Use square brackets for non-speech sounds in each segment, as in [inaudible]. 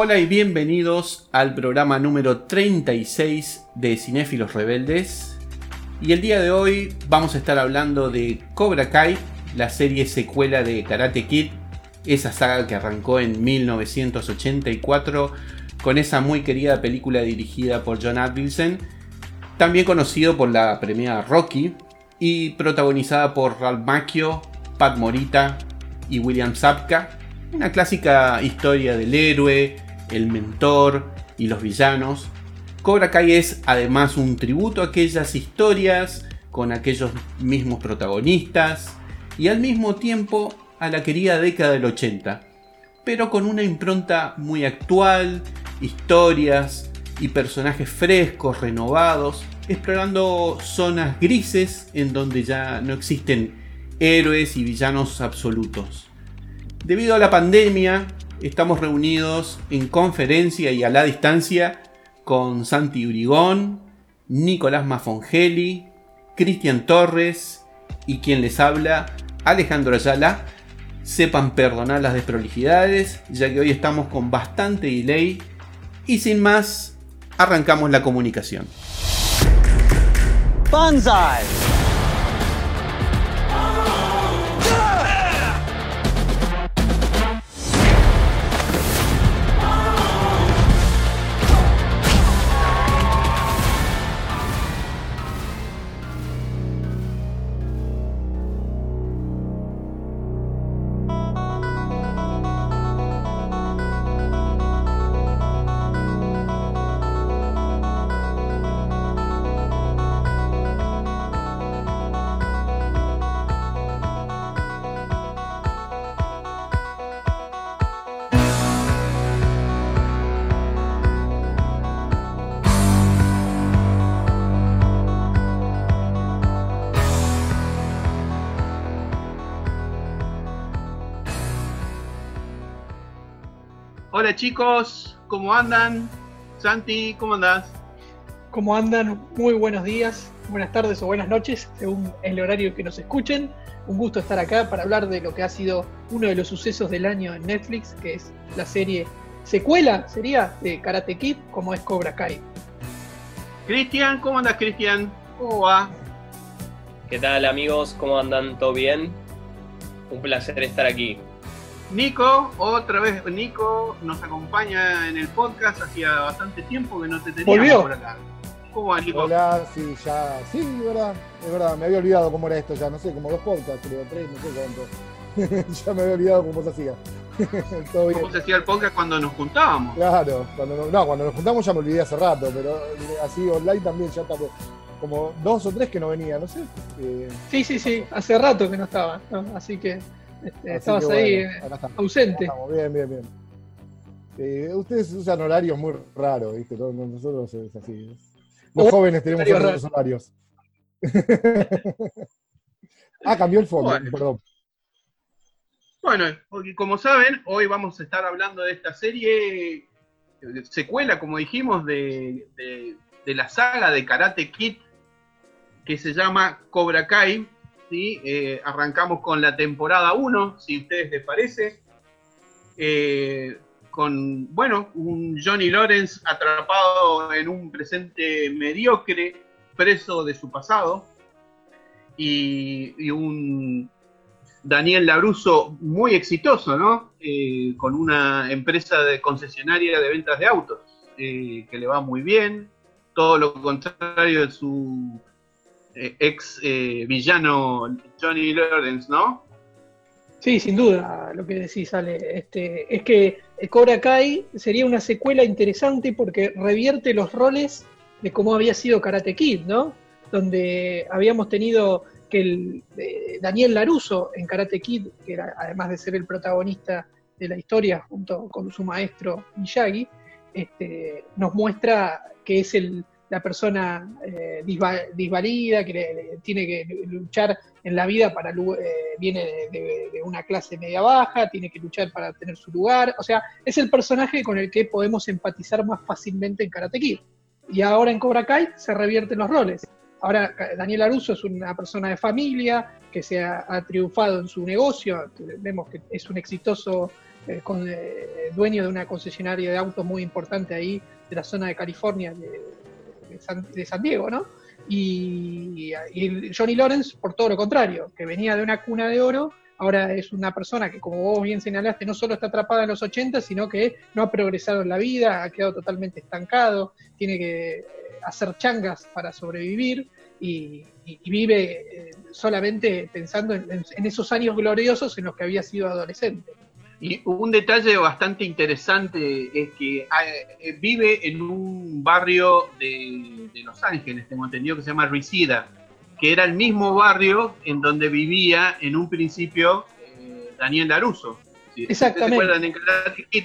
Hola y bienvenidos al programa número 36 de Cinéfilos Rebeldes. Y el día de hoy vamos a estar hablando de Cobra Kai, la serie secuela de Karate Kid, esa saga que arrancó en 1984 con esa muy querida película dirigida por John Avildsen, también conocido por la premiada Rocky y protagonizada por Ralph Macchio, Pat Morita y William Zapka, una clásica historia del héroe, el mentor y los villanos. Cobra Kai es además un tributo a aquellas historias con aquellos mismos protagonistas y al mismo tiempo a la querida década del 80, pero con una impronta muy actual, historias y personajes frescos, renovados, explorando zonas grises en donde ya no existen héroes y villanos absolutos. Debido a la pandemia, estamos reunidos en conferencia y a la distancia con Santi Urigón, Nicolás Mafongeli, Cristian Torres y quien les habla, Alejandro Ayala. Sepan perdonar las desprolijidades, ya que hoy estamos con bastante delay. Y sin más, arrancamos la comunicación. Banzai. Chicos, ¿cómo andan? Santi, ¿cómo andás? ¿Cómo andan? Muy buenos días, buenas tardes o buenas noches, según el horario que nos escuchen. Un gusto estar acá para hablar de lo que ha sido uno de los sucesos del año en Netflix, que es la serie secuela, sería, de Karate Kid, como es Cobra Kai. Cristian, ¿cómo andas Cristian? ¿Cómo va? ¿Qué tal amigos? ¿Cómo andan? ¿Todo bien? Un placer estar aquí. Nico, otra vez Nico nos acompaña en el podcast, hacía bastante tiempo que no te teníamos por acá. ¿Cómo va, Nico? Hola, sí, ya, sí, es verdad, es verdad, me había olvidado cómo era esto ya, no sé, como dos podcasts, creo, tres, no sé cuánto. [laughs] ya me había olvidado cómo se hacía. [laughs] ¿Cómo se hacía el podcast cuando nos juntábamos? Claro, cuando no, cuando nos juntamos ya me olvidé hace rato, pero eh, así online también ya está como dos o tres que no venía, no sé. Eh, sí, sí, sí, hace rato que no estaba, así que estabas ahí ausente. bien, bien, bien. Eh, ustedes usan horarios muy raros, ¿viste? Nosotros es así. Los oh, jóvenes tenemos otros horarios. [laughs] ah, cambió el fondo, bueno. perdón. Bueno, como saben, hoy vamos a estar hablando de esta serie, secuela, como dijimos, de, de la saga de Karate Kid, que se llama Cobra Kai, eh, arrancamos con la temporada 1, si a ustedes les parece. Eh, con, bueno, un Johnny Lawrence atrapado en un presente mediocre, preso de su pasado, y, un Daniel Labruso muy exitoso, ¿no? Eh, con una empresa de concesionaria de ventas de autos, que le va muy bien, todo lo contrario de su eh, ex eh, villano Johnny Lawrence, ¿no? Sí, sin duda, lo que decís, Ale. Este, es que Cobra Kai sería una secuela interesante porque revierte los roles de cómo había sido Karate Kid, ¿no? Donde habíamos tenido que el, eh, Daniel Laruso en Karate Kid, que era además de ser el protagonista de la historia junto con su maestro Miyagi, este, nos muestra que es el, la persona eh, disvalida, que tiene que luchar en la vida para eh, viene de, una clase media baja, tiene que luchar para tener su lugar. O sea, es el personaje con el que podemos empatizar más fácilmente en Karate. Y ahora en Cobra Kai se revierten los roles. Ahora Daniel Aruso es una persona de familia que se ha, triunfado en su negocio, vemos que es un exitoso eh, con, eh, dueño de una concesionaria de autos muy importante ahí de la zona de California, San, de San Diego, ¿no? Y, Johnny Lawrence, por todo lo contrario, que venía de una cuna de oro, ahora es una persona que, como vos bien señalaste, no solo está atrapada en los 80, sino que no ha progresado en la vida, ha quedado totalmente estancado, tiene que hacer changas para sobrevivir y vive eh, solamente pensando en, en esos años gloriosos en los que había sido adolescente. Y un detalle bastante interesante es que ah, eh, vive en un barrio de, de Los Ángeles, tengo entendido que se llama Reseda, que era el mismo barrio en donde vivía en un principio eh, Daniel Laruso. Si Exactamente. ¿Se acuerdan en Karate Kid?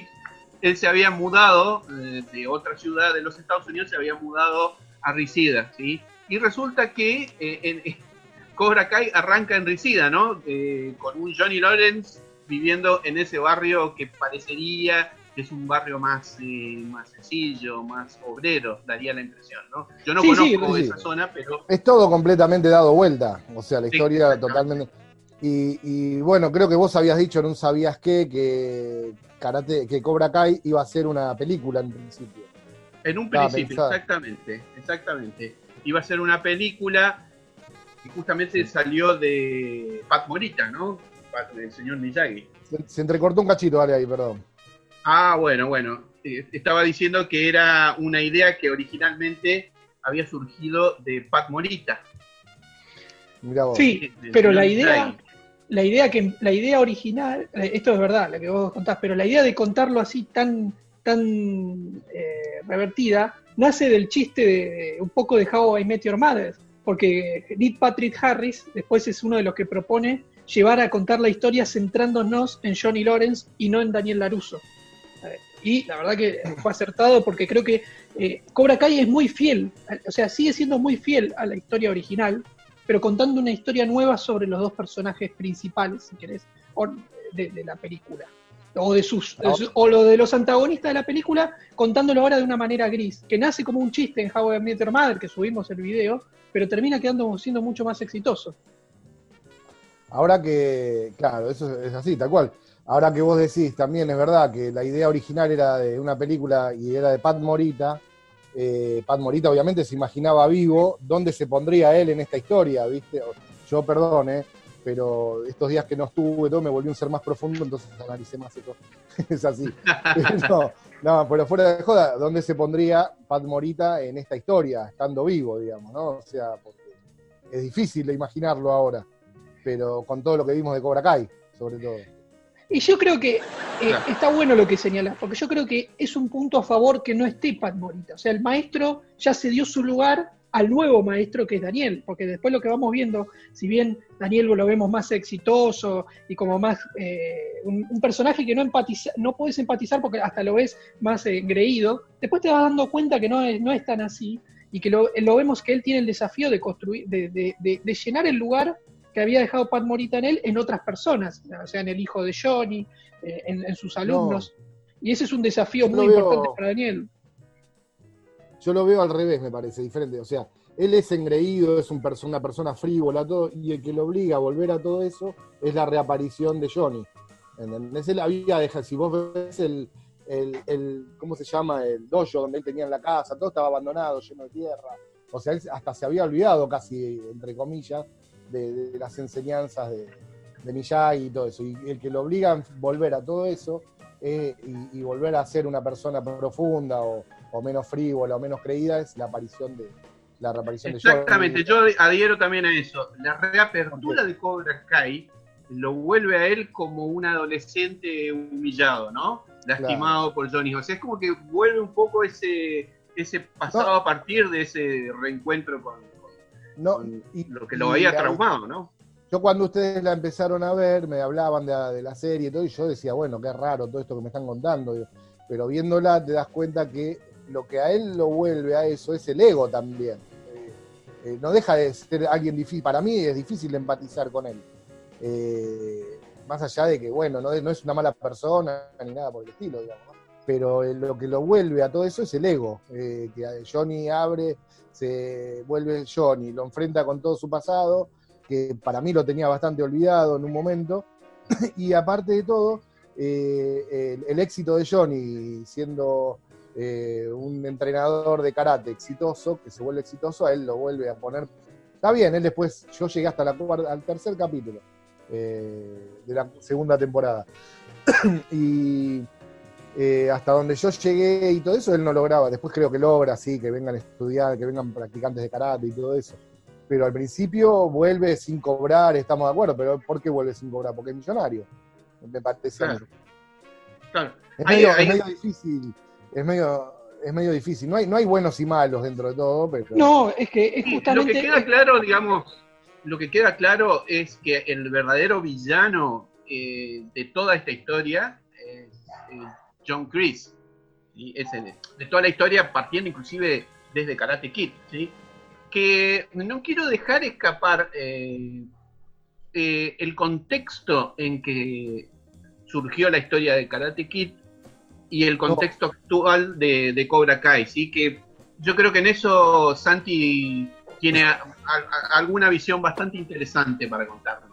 Él se había mudado eh, de otra ciudad de los Estados Unidos, se había mudado a Reseda, ¿sí? Y resulta que eh, en- [laughs] Cobra Kai arranca en Reseda, ¿no? Eh, con un Johnny Lawrence viviendo en ese barrio que parecería que es un barrio más, eh, más sencillo, más obrero, daría la impresión, ¿no? Yo no Sí, conozco sí. esa zona, pero Es todo completamente dado vuelta. O sea, la historia totalmente. Y, y, bueno, creo que vos habías dicho en un sabías qué que karate, que Cobra Kai iba a ser una película en principio. en un Estaba principio, exactamente, exactamente. Iba a ser una película que justamente salió de Pat Morita, ¿no? Del señor Miyagi. Se, se entrecortó un cachito, vale ahí, perdón. Ah, bueno, bueno. Eh, Estaba diciendo que era una idea que originalmente había surgido de Pat Morita. Mirá vos. Sí, pero la idea, Miyagi. la idea que la idea original, eh, esto es verdad, lo que vos contás, pero la idea de contarlo así tan tan eh, revertida nace del chiste de un poco de How I Met Your Mother, porque Neil Patrick Harris después es uno de los que propone llevar a contar la historia centrándonos en Johnny Lawrence y no en Daniel Laruso. Y la verdad que fue acertado porque creo que eh, Cobra Kai es muy fiel, o sea, sigue siendo muy fiel a la historia original, pero contando una historia nueva sobre los dos personajes principales, si querés, o de, de la película. O, de sus, de sus- o lo de los antagonistas de la película, contándolo ahora de una manera gris, que nace como un chiste en How I Met Your Mother, que subimos el video, pero termina quedando siendo mucho más exitoso. Ahora que, claro, eso es así, tal cual. Ahora que vos decís, también es verdad que la idea original era de una película y era de Pat Morita. eh, Pat Morita obviamente se imaginaba vivo dónde se pondría él en esta historia, ¿viste? Yo, perdón, ¿eh? pero estos días que no estuve, todo me volví un ser más profundo, entonces analicé más esto. [laughs] es así. [laughs] [laughs] Pero, no, pero fuera de joda, ¿dónde se pondría Pat Morita en esta historia, estando vivo, digamos, ¿no? O sea, porque es difícil de imaginarlo ahora, pero con todo lo que vimos de Cobra Kai, sobre todo. Y yo creo que eh, Claro. está bueno lo que señalas, porque yo creo que es un punto a favor que no esté Pat Morita. O sea, el maestro ya se dio su lugar al nuevo maestro que es Daniel, porque después lo que vamos viendo, si bien Daniel lo vemos más exitoso y como más eh, un, un personaje que no empatiza, no puedes empatizar porque hasta lo ves más eh, engreído, después te vas dando cuenta que no es, no es tan así y que lo, lo vemos que él tiene el desafío de construir, de, de- de- de llenar el lugar que había dejado Pat Morita en él en otras personas, o sea, en el hijo de Johnny, eh, en, en sus alumnos. Y ese es un desafío Yo muy veo- importante para Daniel. Yo lo veo al revés, me parece, diferente. O sea, él es engreído, es un perso- una persona frívola, todo, y el que lo obliga a volver a todo eso es la reaparición de Johnny. ¿Entendés? Él había dejado, si vos ves el, el, el- ¿cómo se llama? El dojo donde él tenía en la casa, todo estaba abandonado, lleno de tierra. O sea, él hasta se había olvidado casi, entre comillas, de, de las enseñanzas de, de Miyagi y todo eso. Y el que lo obliga a volver a todo eso eh, y, y volver a ser una persona profunda o, o menos frívola o menos creída es la aparición de la reaparición Exactamente, yo adhiero también a eso. La reapertura de Cobra Kai lo vuelve a él como un adolescente humillado, ¿no? Lastimado por Johnny. O sea, es como que vuelve un poco ese, ese pasado No. a partir de ese reencuentro con- No, y- lo que lo había traumado, ¿no? Yo cuando ustedes la empezaron a ver, me hablaban de la, de la serie y todo, y yo decía, bueno, qué raro todo esto que me están contando. digo. Pero viéndola te das cuenta que lo que a él lo vuelve a eso es el ego también. Eh, eh, no deja de ser alguien difícil, para mí es difícil empatizar con él. Eh, más allá de que, bueno, no, es- no es una mala persona ni nada por el estilo, digamos. Pero eh, lo que lo vuelve a todo eso es el ego, eh, que Johnny abre, se vuelve Johnny, lo enfrenta con todo su pasado, que para mí lo tenía bastante olvidado en un momento, [clears throat] y aparte de todo, eh, el, éxito de Johnny siendo eh, un entrenador de karate exitoso, que se vuelve exitoso, a él lo vuelve a poner. Está bien, él después, yo llegué hasta la al tercer capítulo eh, de la segunda temporada. [clears throat] y eh, hasta donde yo llegué y todo eso, él no lograba. Después creo que logra, sí, que vengan a estudiar, que vengan practicantes de karate y todo eso. Pero al principio vuelve sin cobrar, estamos de acuerdo, pero ¿por qué vuelve sin cobrar? Porque es millonario. Me parece. Claro. Claro. Es, medio, hay- es medio difícil. Es medio, es medio difícil. No hay, no hay buenos y malos dentro de todo, pero. No, es que es Sí, Lo justamente. que queda claro, digamos, lo que queda claro es que el verdadero villano eh, de toda esta historia es eh, John Chris. ¿sí? Es el- de toda la historia, partiendo inclusive desde Karate Kid. ¿sí? Que no quiero dejar escapar eh, eh, el contexto en que surgió la historia de Karate Kid y el contexto actual de, de Cobra Kai, ¿sí? Que yo creo que en eso Santi tiene a- a- alguna visión bastante interesante para contarnos.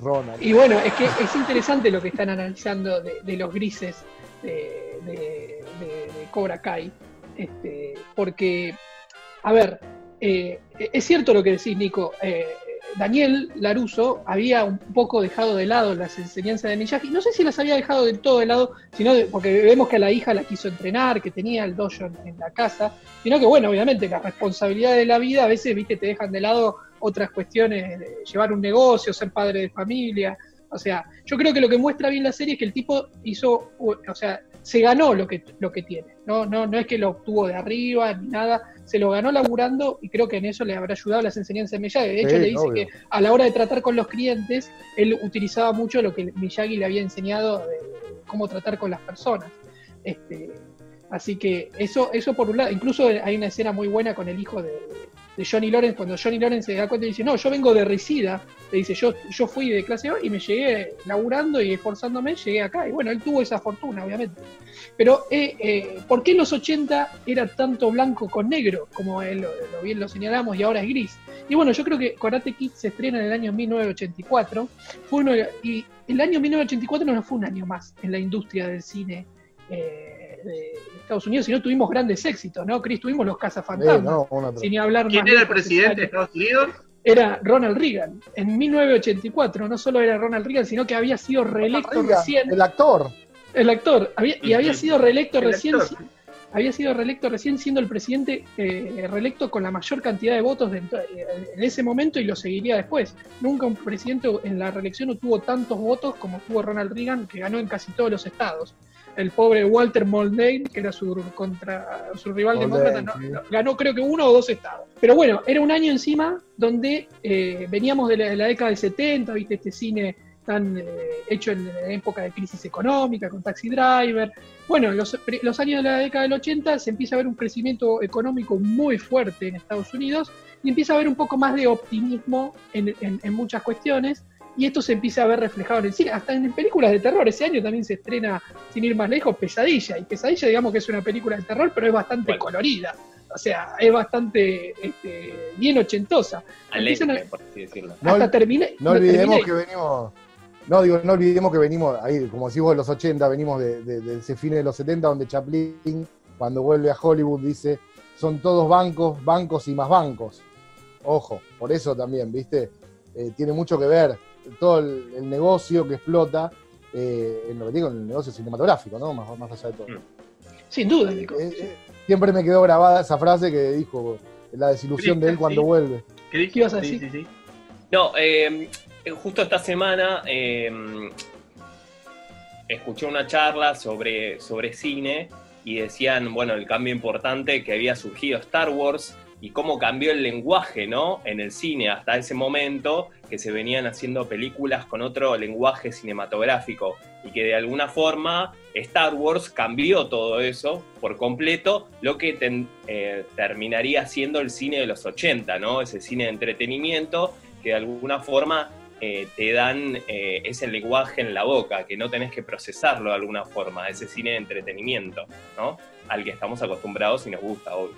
Ronald. Y bueno, es que es interesante lo que están analizando de, de los grises de, Cobra Kai. Este, porque, a ver, eh, es cierto lo que decís, Nico. eh, Daniel Laruso había un poco dejado de lado las enseñanzas de Miyagi. No sé si las había dejado del todo de lado, sino porque vemos que a la hija la quiso entrenar, que tenía el dojo en, en la casa, sino que, bueno, obviamente las responsabilidades de la vida a veces, viste, te dejan de lado otras cuestiones, de llevar un negocio, ser padre de familia. O sea, yo creo que lo que muestra bien la serie es que el tipo hizo, o sea, se ganó lo que, lo que tiene. No, no, no es que lo obtuvo de arriba ni nada, se lo ganó laburando y creo que en eso le habrá ayudado las enseñanzas de Miyagi. De hecho, Sí, le dice obvio. que a la hora de tratar con los clientes, él utilizaba mucho lo que Miyagi le había enseñado de cómo tratar con las personas. Este, así que eso, eso por un lado, incluso hay una escena muy buena con el hijo de, de Johnny Lawrence, cuando Johnny Lawrence se da cuenta y dice, no, yo vengo de Resida, le dice, yo, yo fui de clase A y me llegué laburando y esforzándome, llegué acá. Y bueno, él tuvo esa fortuna, obviamente. Pero, eh, eh, ¿por qué en los 80 era tanto blanco con negro, como él, lo, bien lo señalamos, y ahora es gris? Y bueno, yo creo que Karate Kid se estrena en el año 1984, fue uno, y el año 1984 no fue un año más en la industria del cine eh, de Estados Unidos, sino tuvimos grandes éxitos, ¿no? Chris, tuvimos los Eh, Cazafantasmas, no, sin ni hablar ¿Quién más era el lejos, presidente de Estados Unidos? era Ronald Reagan. En 1984 no solo era Ronald Reagan, sino que había sido reelecto Reagan, recién, El actor. el actor, había- y había sido reelecto El recién, actor. había sido reelecto recién siendo el presidente eh, reelecto con la mayor cantidad de votos de- en ese momento y lo seguiría después. Nunca un presidente en la reelección no tuvo tantos votos como tuvo Ronald Reagan, que ganó en casi todos los estados. El pobre Walter Moldane, que era su, contra, su rival demócrata, no- sí. no- ganó creo que uno o dos estados. Pero bueno, era un año encima donde eh, veníamos de la, de la década del 70, viste este cine tan eh, hecho en época de crisis económica, con Taxi Driver. Bueno, los, los años de la década del 80 se empieza a ver un crecimiento económico muy fuerte en Estados Unidos y empieza a haber un poco más de optimismo en, en- en muchas cuestiones. Y esto se empieza a ver reflejado en el cine, hasta en películas de terror. Ese año también se estrena, sin ir más lejos, Pesadilla. Y Pesadilla, digamos que es una película de terror, pero es bastante Bueno. colorida. O sea, es bastante este, bien ochentosa. Empiezan Alegre, a- por así decirlo. No, no olvidemos que venimos. No, digo, no olvidemos que venimos, ahí, como decís vos, de los 80, venimos de, de- de ese fin de los 70, donde Chaplin, cuando vuelve a Hollywood, dice: son todos bancos, bancos y más bancos. Ojo, por eso también, ¿viste? Eh, tiene mucho que ver todo el, el negocio que explota, eh, en lo que digo, en el negocio cinematográfico, ¿no? Más, más allá de todo. Mm. Sin duda, Nico. Eh, eh, siempre me quedó grabada esa frase que dijo la desilusión de él cuando Sí. vuelve. ¿Qué? ¿Qué ibas a Sí, decir? sí, sí. No, eh, justo esta semana eh, escuché una charla sobre, sobre cine y decían, bueno, el cambio importante que había surgido Star Wars y cómo cambió el lenguaje, ¿no? En el cine hasta ese momento, que se venían haciendo películas con otro lenguaje cinematográfico y que de alguna forma Star Wars cambió todo eso por completo, lo que eh, terminaría siendo el cine de los 80, ¿no? Ese cine de entretenimiento que de alguna forma eh, te dan eh, ese lenguaje en la boca, que no tenés que procesarlo de alguna forma, ese cine de entretenimiento, ¿no? Al que estamos acostumbrados y nos gusta hoy.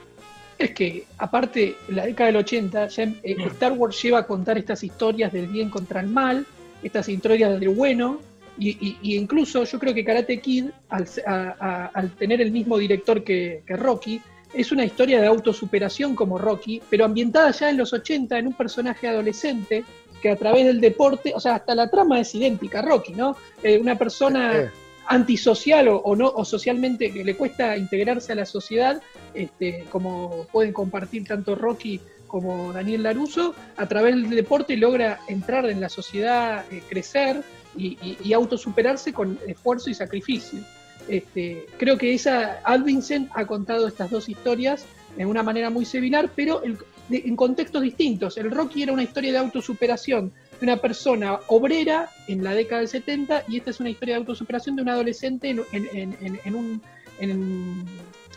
Es que, aparte, en la década del 80, ya eh, Star Wars lleva a contar estas historias del bien contra el mal, estas historias del bueno, Y, incluso yo creo que Karate Kid, al, tener el mismo director que, Rocky, es una historia de autosuperación como Rocky, pero ambientada ya en los 80 en un personaje adolescente que a través del deporte, o sea, hasta la trama es idéntica a Rocky, ¿no? Eh, una persona antisocial o, no o socialmente que le cuesta integrarse a la sociedad, este, como pueden compartir tanto Rocky como Daniel Laruso, a través del deporte logra entrar en la sociedad, eh, crecer y, autosuperarse con esfuerzo y sacrificio. Este, creo que esa Vincent ha contado estas dos historias de una manera muy similar, pero en contextos distintos. El Rocky era una historia de autosuperación de una persona obrera en la década del 70 y esta es una historia de autosuperación de un adolescente en, un...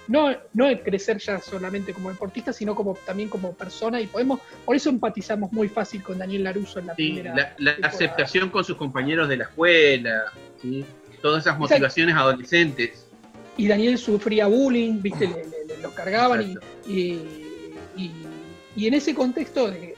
no, no crecer ya solamente como deportista, sino como también como persona y podemos, por eso empatizamos muy fácil con Daniel Laruso en la primera. La, aceptación con sus compañeros de la escuela, ¿sí? todas esas motivaciones adolescentes. Y Daniel sufría bullying, viste, [clears throat] le, lo cargaban y, y, en ese contexto de,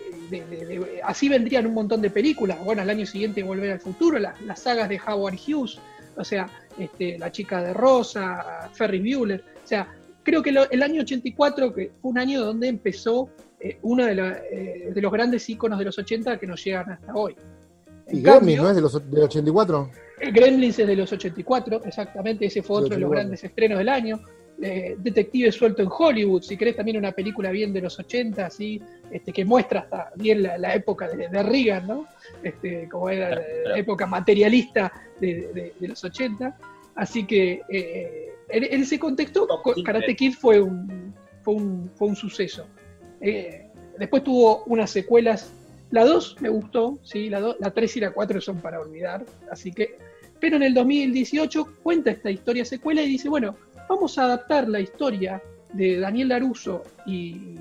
así vendrían un montón de películas. Bueno, al año siguiente Volver al Futuro, las sagas de Howard Hughes, o sea, este, La chica de Rosa, Ferry Bueller. O sea, creo que el año 84 que fue un año donde empezó eh, uno eh, de, los grandes íconos de los 80 que nos llegan hasta hoy. ¿Y Gremlins no es de los 84? Gremlins es de los 84, exactamente, ese fue otro de los grandes estrenos del año. Eh, detective suelto en Hollywood, si querés también una película bien de los 80, así, este, que muestra hasta bien la, época de, de, Reagan, ¿no? Este, como era la, época materialista de, los 80. Así que eh, en, ese contexto, Karate Kid fue un, fue un, fue un suceso. Eh, después tuvo unas secuelas. La 2 me gustó, ¿sí? la, la 3 y la 4 son para olvidar. Así que, pero en el 2018 cuenta esta historia secuela y dice, bueno, vamos a adaptar la historia de Daniel Laruso y,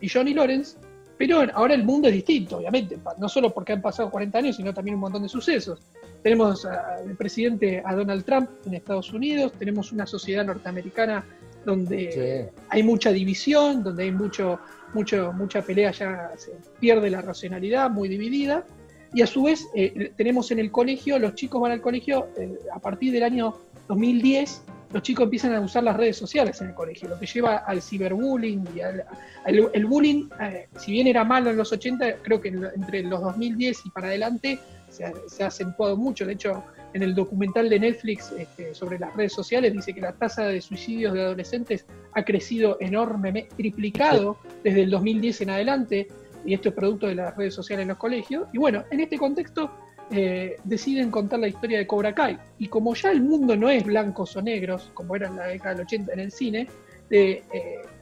Johnny Lawrence, pero ahora el mundo es distinto, obviamente, no solo porque han pasado 40 años, sino también un montón de sucesos. Tenemos al presidente a Donald Trump en Estados Unidos, tenemos una sociedad norteamericana donde hay mucha división, donde hay mucho, mucho, mucha pelea, ya se pierde la racionalidad, muy dividida. Y a su vez eh, tenemos en el colegio, los chicos van al colegio eh, a partir del año 2010 los chicos empiezan a usar las redes sociales en el colegio, lo que lleva al ciberbullying y al, el bullying, eh, si bien era malo en los 80, creo que entre los 2010 y para adelante se ha, acentuado mucho. De hecho, en el documental de Netflix este, sobre las redes sociales dice que la tasa de suicidios de adolescentes ha crecido enormemente, triplicado desde el 2010 en adelante, y esto es producto de las redes sociales en los colegios. Y bueno, en este contexto eh, deciden contar la historia de Cobra Kai. Y como ya el mundo no es blancos o negros, como era en la década del 80 en el cine, eh,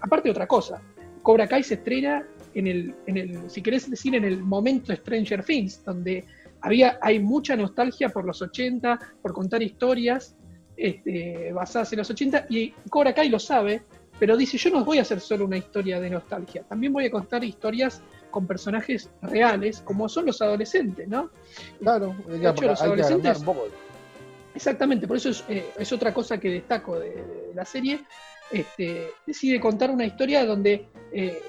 aparte de otra cosa, Cobra Kai se estrena en el, en el, si querés decir, en el momento Stranger Things, donde había, hay mucha nostalgia por los 80, por contar historias este, basadas en los 80, y Cobra Kai lo sabe, pero dice, yo no voy a hacer solo una historia de nostalgia, también voy a contar historias con personajes reales, como son los adolescentes, ¿no? Claro, de hecho, los adolescentes. Exactamente, por eso es, eh, otra cosa que destaco de, la serie. Este, decide contar una historia donde, eh,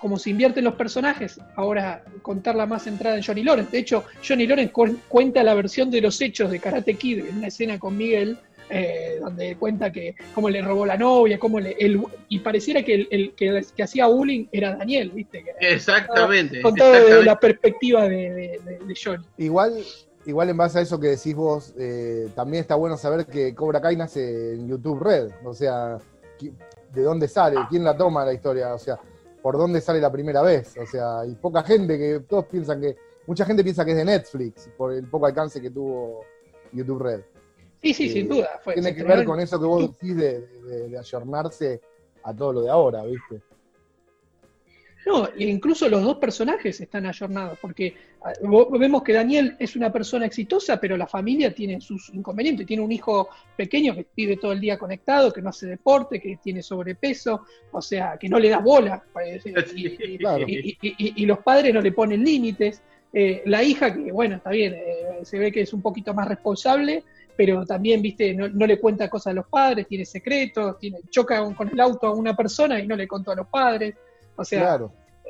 como se invierten los personajes, ahora contarla más centrada en Johnny Lawrence. De hecho, Johnny Lawrence cuenta la versión de los hechos de Karate Kid en una escena con Miguel eh, donde cuenta que cómo le robó la novia, cómo le, y pareciera que el, que, hacía bullying era Daniel, ¿viste? exactamente. Con todo desde la perspectiva de, Johnny. Igual, igual en base a eso que decís vos, eh, también está bueno saber que Cobra Kai nace en YouTube Red, o sea, ¿de dónde sale? ¿Quién la toma la historia? O sea, ¿por dónde sale la primera vez? O sea, hay poca gente que, todos piensan que, mucha gente piensa que es de Netflix, por el poco alcance que tuvo YouTube Red. Sí, sí, sin duda. tiene que ver con eso que vos decís de, de, ayornarse a todo lo de ahora, ¿viste? No, incluso los dos personajes están ayornados, porque ah, vemos que Daniel es una persona exitosa, pero la familia tiene sus inconvenientes. Tiene un hijo pequeño que vive todo el día conectado, que no hace deporte, que tiene sobrepeso, o sea, que no le da bola. Y, los padres no le ponen límites. Eh, la hija, que bueno, está bien, eh, se ve que es un poquito más responsable, pero también, viste, no, le cuenta cosas a los padres, tiene secretos, tiene, choca con el auto a una persona y no le contó a los padres. O sea,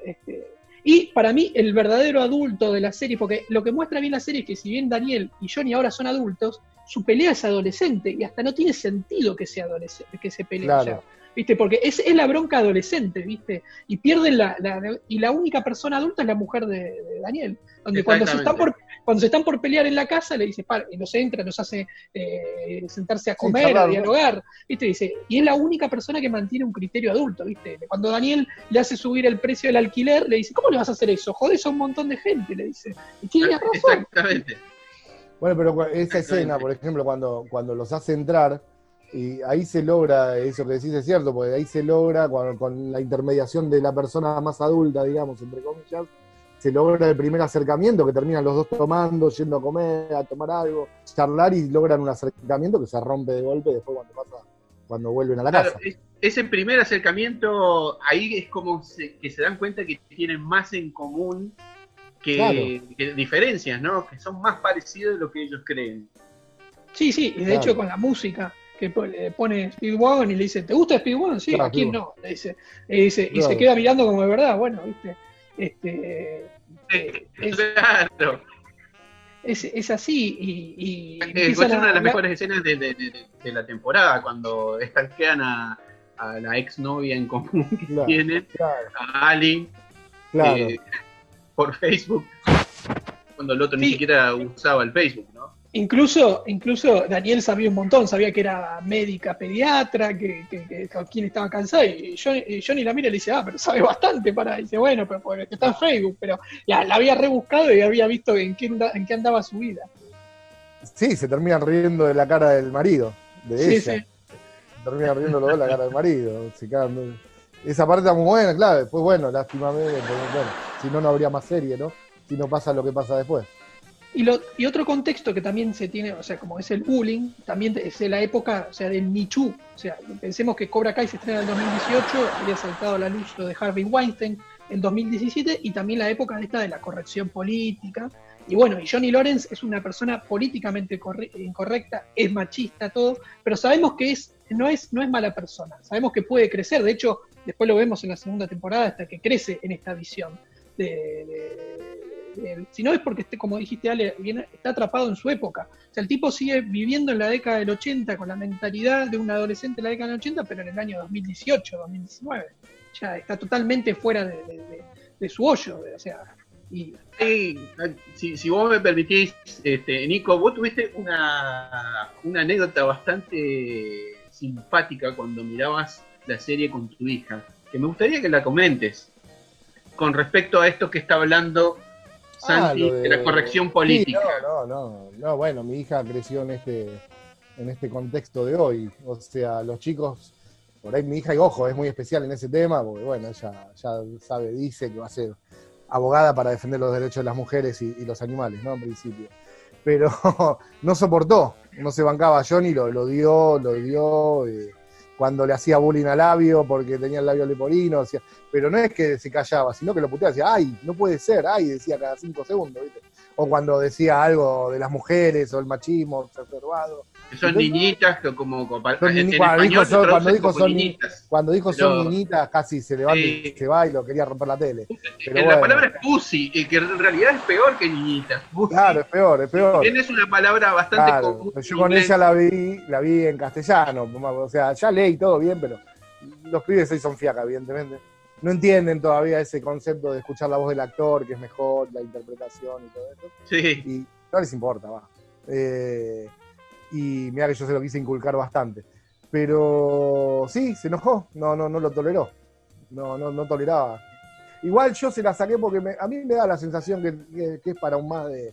este, Y para mí, el verdadero adulto de la serie, porque lo que muestra bien la serie es que si bien Daniel y Johnny ahora son adultos, su pelea es adolescente y hasta no tiene sentido que sea adolescente, que se pelee Claro. ya. ¿Viste? Porque es, es la bronca adolescente, ¿viste? Y pierden la, la- y la única persona adulta es la mujer de, de Daniel. Donde cuando se están por cuando se están por pelear en la casa, le dice, para, y nos entra, nos hace eh, sentarse a comer, a dialogar, ¿viste? Dice, y es la única persona que mantiene un criterio adulto, ¿viste? Cuando Daniel le hace subir el precio del alquiler, le dice, ¿cómo le vas a hacer eso? Jodes a un montón de gente, le dice. Y tiene [laughs] razón. Exactamente. Bueno, pero esa escena, por ejemplo, cuando, cuando los hace entrar, y ahí se logra, eso que decís es cierto, porque ahí se logra, cuando- con la intermediación de la persona más adulta, digamos, entre comillas, se logra el primer acercamiento, que terminan los dos tomando, yendo a comer, a tomar algo, charlar y logran un acercamiento que se rompe de golpe después cuando pasa, cuando vuelven a la Claro, casa. es- ese primer acercamiento, ahí es como se- que se dan cuenta que tienen más en común que, Claro. que diferencias, ¿no? Que son más parecidos de lo que ellos creen. Sí, sí, y de Claro. hecho con la música, que po- le pone Speedwagon y le dice, ¿te gusta Speedwagon? Sí, Claro, ¿a quién no? Le dice, y, dice, y se queda mirando como de verdad, bueno, ¿viste? Este, eh, es, claro. es, es así y, y es una a de las mejores escenas de, de- de- de la temporada, cuando estanquean a, a la exnovia en común que Claro. tienen, Claro, a Ali, claro. eh, por Facebook, cuando el otro ni siquiera usaba el Facebook. Incluso, incluso Daniel sabía un montón, sabía que era médica, pediatra, que, que, estaba cansada, y Johnny, y Johnny la mira y le dice, ah, pero sabe bastante para, dice, bueno, pero porque está en Facebook, pero la, la había rebuscado y había visto en qué, en qué andaba su vida. Sí, se terminan riendo de la cara del marido, de Sí, ella. sí. Se terminan riendo los dos de la cara del marido. se de- Esa parte está muy buena, claro. Después, bueno, porque, bueno, si no, no habría más serie, ¿no? Si no pasa lo que pasa después. Y, lo, y otro contexto que también se tiene, o sea, como es el bullying, también es la época, o sea, del Too. O sea, pensemos que Cobra Kai se estrena en el 2018, había saltado a la luz lo de Harvey Weinstein en 2017, y también la época de esta de la corrección política. Y bueno, y Johnny Lawrence es una persona políticamente corre- incorrecta, es machista, todo, pero sabemos que es, no, es, no es mala persona, sabemos que puede crecer, de hecho, después lo vemos en la segunda temporada hasta que crece en esta visión de- de- si no es porque, esté, como dijiste Ale, está atrapado en su época. O sea, el tipo sigue viviendo en la década del 80 con la mentalidad de un adolescente en la década del 80, pero en el año 2018, 2019. Ya está totalmente fuera de, su hoyo. O sea, y si, si vos me permitís, este, Nico, vos tuviste una, una anécdota bastante simpática cuando mirabas la serie con tu hija, que me gustaría que la comentes con respecto a esto que está hablando Santi Ah, lo de... la corrección política. Sí, no, no, no, no, bueno, mi hija creció en este, en este contexto de hoy. O sea, los chicos, por ahí mi hija, y ojo, es muy especial en ese tema, porque bueno, ella ya sabe, dice que va a ser abogada para defender los derechos de las mujeres y, y los animales, ¿no? En principio. Pero [laughs] no soportó, no se bancaba a Johnny, lo, lo dio, lo dio. eh, cuando le hacía bullying al labio porque tenía el labio leporino, decía, pero no es que se callaba, sino que lo puteaba, decía, ay, no puede ser, ay, decía cada cinco segundos, ¿viste? O cuando decía algo de las mujeres o el machismo observado. Que son niñitas, que como, como Son en, niñi- en cuando dijo son- cuando dijo son ni- niñitas. Cuando dijo Pero- son niñitas, casi se levanta y Sí. se va y lo quería romper la tele. Pero la bueno. palabra es pussy, y que en realidad es peor que niñitas. Pussy. Claro, es peor, es peor. Es una palabra bastante Claro, común. yo en con ella la vi, la vi en castellano, o sea, ya leí todo bien, pero los pibes hoy son fiacas, evidentemente. No entienden todavía ese concepto de escuchar la voz del actor, que es mejor, la interpretación y todo eso. Sí. Y no les importa, va. Eh, y mira que yo se lo quise inculcar bastante. Pero sí, se enojó, no, no, no lo toleró. No, no, no toleraba. Igual yo se la saqué porque me- a mí me da la sensación que, que- es para un más de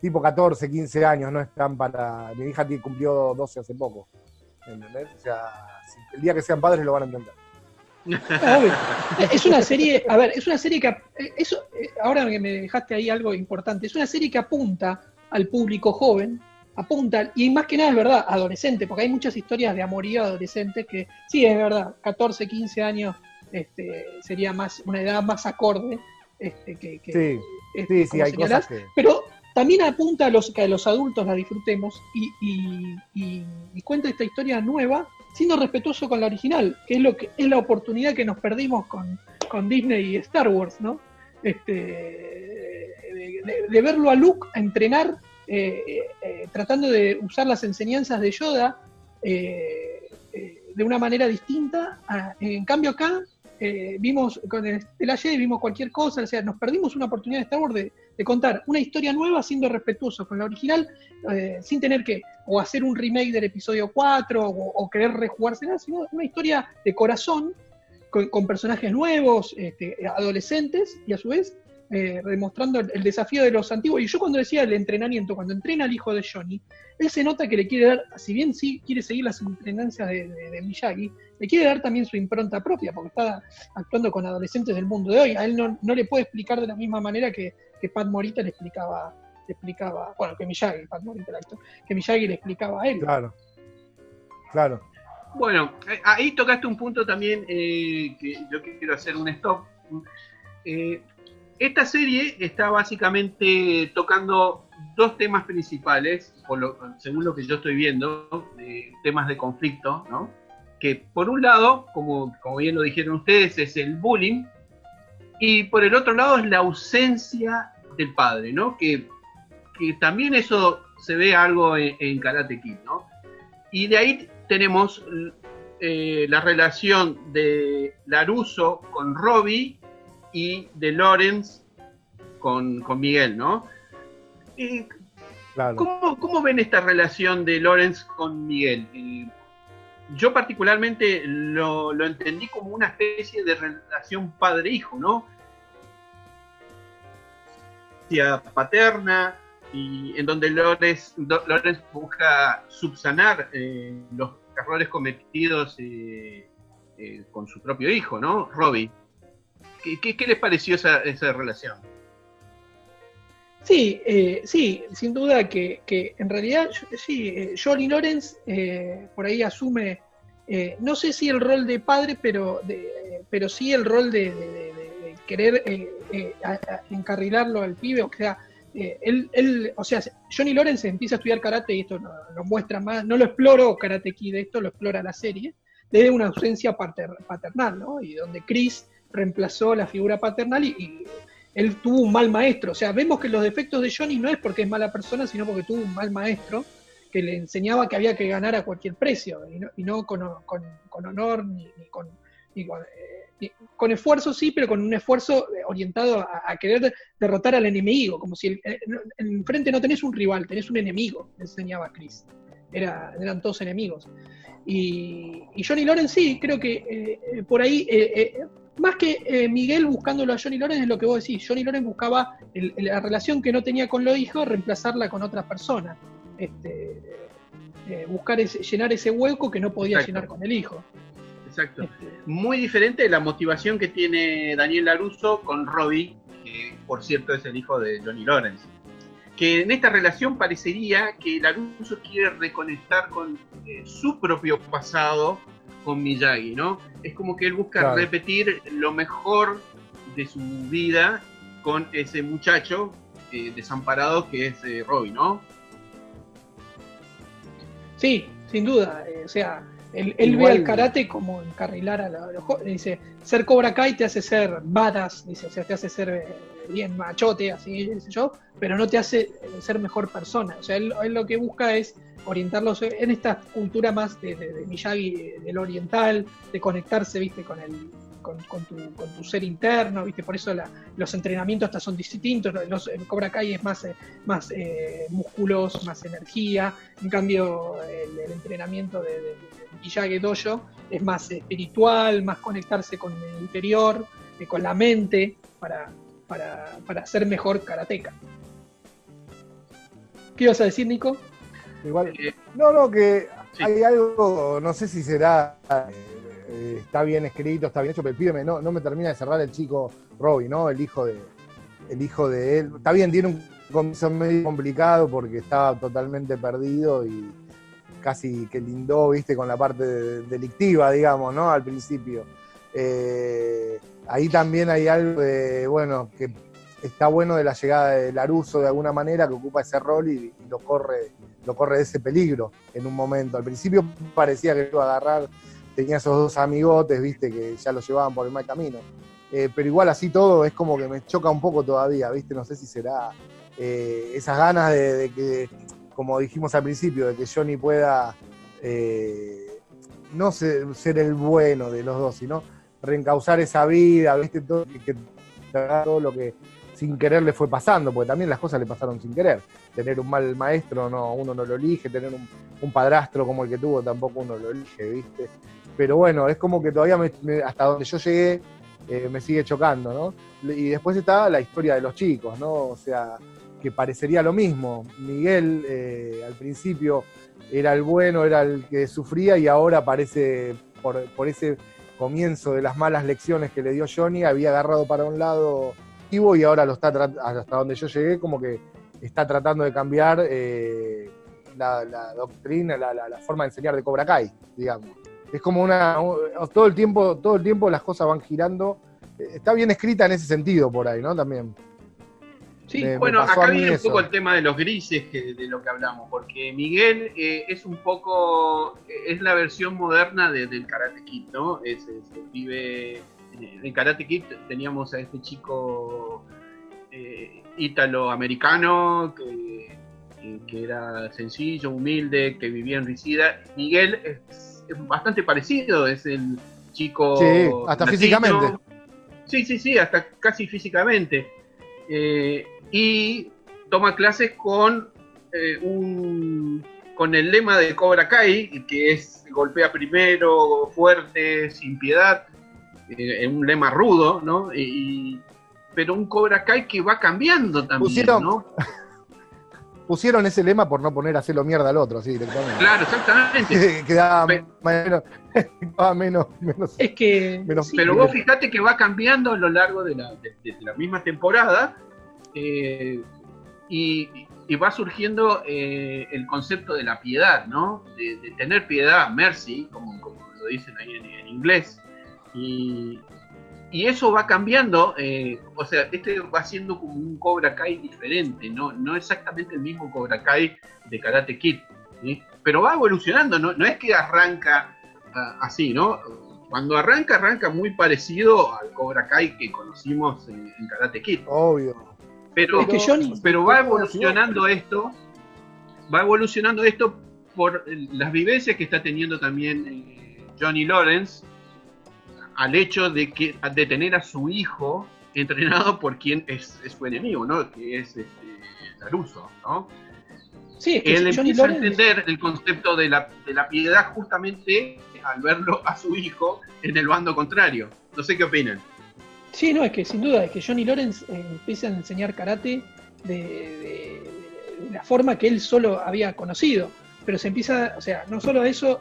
tipo 14, 15 años, no es tan para. Mi hija cumplió 12 hace poco. ¿Entendés? O sea, el día que sean padres lo van a entender. Es una serie, a ver, es una serie que, eso, eh, ahora que me dejaste ahí algo importante, es una serie que apunta al público joven, apunta, y más que nada es verdad, adolescente, porque hay muchas historias de amorío adolescentes que, sí, es verdad, 14, 15 años este, sería más una edad más acorde este, que, que- Sí, este, sí, sí, como hay señalás, cosas que. pero también apunta a los, que los adultos la disfrutemos y, y- y- y cuenta esta historia nueva siendo respetuoso con la original, que es lo que es la oportunidad que nos perdimos con, con Disney y Star Wars, ¿no? este, de, verlo a Luke a entrenar, eh, eh, tratando de usar las enseñanzas de Yoda de una manera distinta. en cambio acá vimos con el Jedi vimos cualquier cosa, o sea, nos perdimos una oportunidad de Star Wars de, contar una historia nueva siendo respetuoso con la original, sin tener que o hacer un remake del episodio 4 o, querer rejugarse nada, sino una historia de corazón con, personajes nuevos, este, adolescentes, y a su vez eh, demostrando el, desafío de los antiguos. Y yo cuando decía el entrenamiento, cuando entrena al hijo de Johnny, él se nota que le quiere dar, si bien sí quiere seguir las entrenancias de, Miyagi, le quiere dar también su impronta propia, porque está actuando con adolescentes del mundo de hoy. A él no, le puede explicar de la misma manera que, que Pat Morita le explicaba, le explicaba, bueno, que Miyagi, Pat Morita el actor, que Miyagi le explicaba a él. Claro, claro. Bueno, eh, ahí tocaste un punto también eh, que yo quiero hacer un stop. Eh, esta serie está básicamente tocando dos temas principales, según lo que yo estoy viendo, temas de conflicto, ¿no? Que por un lado, como, bien lo dijeron ustedes, es el bullying, y por el otro lado es la ausencia del padre, ¿no? Que, también eso se ve algo en, en Karate Kid, ¿no? Y de ahí tenemos eh, la relación de Laruso con Robbie y de Lorenz con, Miguel, ¿no? ¿cómo, ven esta relación de Lorenz con Miguel? Eh, yo particularmente lo, entendí como una especie de relación padre-hijo, ¿no? paterna, y en donde Lorenz, busca subsanar eh, los errores cometidos eh, eh, con su propio hijo, ¿no? Robbie. ¿Qué, les pareció esa, relación? Sí, eh, sí, sin duda que, en realidad, sí, Johnny Lawrence por ahí asume, no sé si el rol de padre, pero, pero sí el rol de, querer encarrilarlo al pibe, o sea, eh, él, o sea, Johnny Lawrence empieza a estudiar karate y esto lo, muestra más, no lo exploro Karate Kid, esto lo explora la serie, desde una ausencia paternal, ¿no? Y donde Chris reemplazó la figura paternal y, él tuvo un mal maestro. O sea, vemos que los defectos de Johnny no es porque es mala persona, sino porque tuvo un mal maestro que le enseñaba que había que ganar a cualquier precio y no, con, honor ni, con, eh, con esfuerzo sí, pero con un esfuerzo eh, orientado a, querer derrotar al enemigo, como si el, eh, enfrente no tenés un rival, tenés un enemigo, enseñaba Chris. Era, eran todos enemigos. Y, Johnny Lawrence sí, creo que por ahí, más que Miguel buscándolo a Johnny Lawrence, es lo que vos decís. Johnny Lawrence buscaba la relación que no tenía con los hijos, reemplazarla con otra persona. Este, buscar llenar ese hueco que no podía llenar con el hijo. Exacto. Muy diferente de la motivación que tiene Daniel Laruso con Robbie, que por cierto es el hijo de Johnny Lawrence. Que en esta relación parecería que Laruso quiere reconectar con eh, su propio pasado con Miyagi, ¿no? Es como que él busca repetir lo mejor de su vida con ese muchacho eh, desamparado que es eh, Robbie, ¿no? Sí, sin duda. o sea, él, ve al karate como encarrilar a los jóvenes. Dice, ser Cobra Kai te hace ser badass, dice, o sea, te hace ser eh, bien machote, así, dice yo, pero no te hace eh, ser mejor persona. O sea, él, lo que busca es orientarlos en esta cultura más de, Miyagi, del oriental, de conectarse, viste, con el, con, tu, ser interno, ¿viste? Por eso los entrenamientos hasta son distintos. Los, en Cobra Kai es más, eh, más eh, músculos, más energía. En cambio, el, entrenamiento de, de, Miyagi Dojo es más espiritual, más conectarse con el interior, eh, con la mente, para, para, ser mejor karateca. ¿Qué ibas a decir, Nico? Igual, no, no, que hay algo, no sé si será eh, está bien escrito, está bien hecho, pero pibe no, no me termina de cerrar el chico Robbie, ¿no? El hijo de, el hijo de él. Está bien, tiene un comienzo medio complicado porque estaba totalmente perdido y casi que lindó, viste, con la parte delictiva, digamos, ¿no? Al principio. Eh, ahí también hay algo de, bueno, que está bueno de la llegada de Laruso de alguna manera, que ocupa ese rol y, lo corre lo corre de ese peligro en un momento. Al principio parecía que iba a agarrar tenía esos dos amigotes, viste, que ya lo llevaban por el mal camino. eh, pero igual así todo es como que me choca un poco todavía, ¿viste? No sé si será eh, esas ganas de, que, como dijimos al principio, de que Johnny pueda eh, no ser, ser, el bueno de los dos, sino reencauzar esa vida, ¿viste? Todo, que, todo lo que sin querer le fue pasando, porque también las cosas le pasaron sin querer. Tener un mal maestro, no, uno no lo elige, tener un, padrastro como el que tuvo tampoco uno lo elige, ¿viste? Pero bueno, es como que todavía hasta donde yo llegué eh, me sigue chocando, ¿no? Y después está la historia de los chicos, ¿no? O sea, que parecería lo mismo. Miguel eh, al principio era el bueno, era el que sufría y ahora parece, por, ese comienzo de las malas lecciones que le dio Johnny, había agarrado para un lado y ahora lo está hasta donde yo llegué, como que está tratando de cambiar eh, la, doctrina, la, la, forma de enseñar de Cobra Kai, digamos. Es como una todo el tiempo todo el tiempo las cosas van girando. Eh, está bien escrita en ese sentido por ahí no también. Sí bueno acá viene un poco el tema de los grises que, de lo que hablamos porque Miguel eh, es un poco es la versión moderna del Karate Kid no es, vive en Karate Kid teníamos a este chico eh, ítalo-americano que, que, era sencillo, humilde, que vivía en Risida. Miguel es bastante parecido, es el chico. Sí, hasta físicamente. Sí, sí, sí, hasta casi físicamente. Eh, y toma clases con eh, un con el lema de Cobra Kai, que es golpea primero, fuerte, sin piedad, eh, un lema rudo, ¿no? Y, pero un Cobra Kai que va cambiando también, ¿no? [laughs] pusieron ese lema por no poner a hacerlo mierda al otro, así directamente. Claro, exactamente. [laughs] [laughs] Quedaba menos, menos, Es que. pero vos fijate que va cambiando a lo largo de la, misma temporada eh, y, va surgiendo eh, el concepto de la piedad, ¿no? De, tener piedad, mercy, como, lo dicen ahí en, inglés. Y, y eso va cambiando, eh, o sea, este va siendo como un Cobra Kai diferente, no, no exactamente el mismo Cobra Kai de Karate Kid, pero va evolucionando, no, no es que arranca ah, así, ¿no? Cuando arranca, arranca muy parecido al Cobra Kai que conocimos en, Karate Kid. Obvio. Pero, pero va evolucionando esto, va evolucionando esto por las vivencias que está teniendo también eh, Johnny Lawrence al hecho de, que, de tener a su hijo entrenado por quien es, su enemigo, ¿no? Que es este, Laruso, ¿no? Sí, Él empieza a entender el concepto de la, de la piedad justamente al verlo a su hijo en el bando contrario. No sé qué opinan. Sí, no, es que sin duda, es que Johnny Lawrence eh, empieza a enseñar karate de, la forma que él solo había conocido. Pero se empieza, o sea, no solo eso,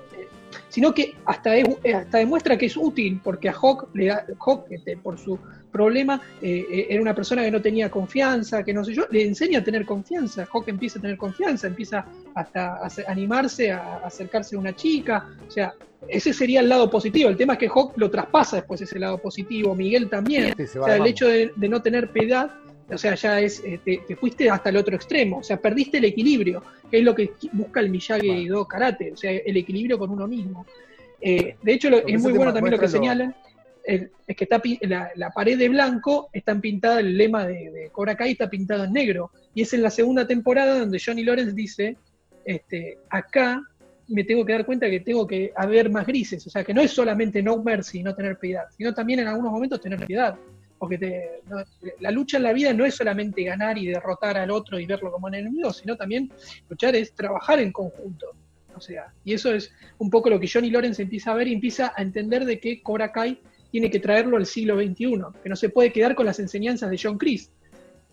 sino que hasta, eh, hasta demuestra que es útil, porque a Hawk, le da, Hawk este, por su problema, eh, eh, era una persona que no tenía confianza, que no sé yo, le enseña a tener confianza, Hawk empieza a tener confianza, empieza hasta a animarse a acercarse a una chica, o sea, ese sería el lado positivo, el tema es que Hawk lo traspasa después ese lado positivo, Miguel también, o sea, el hecho de, de no tener piedad o sea, ya es, eh, te, fuiste hasta el otro extremo, o sea, perdiste el equilibrio, que es lo que busca el Miyagi-Do Karate, o sea, el equilibrio con uno mismo. Eh, de hecho, es muy bueno también lo que señalan, es que está la, pared de blanco está pintada, el lema de, de Cobra Kai está pintado en negro, y es en la segunda temporada donde Johnny Lawrence dice, este, acá me tengo que dar cuenta que tengo que haber más grises, o sea, que no es solamente no mercy, no tener piedad, sino también en algunos momentos tener piedad porque la lucha en la vida no es solamente ganar y derrotar al otro y verlo como un enemigo, sino también luchar es trabajar en conjunto. O sea, y eso es un poco lo que Johnny Lawrence empieza a ver y empieza a entender de que Cobra Kai tiene que traerlo al siglo XXI, que no se puede quedar con las enseñanzas de John Chris.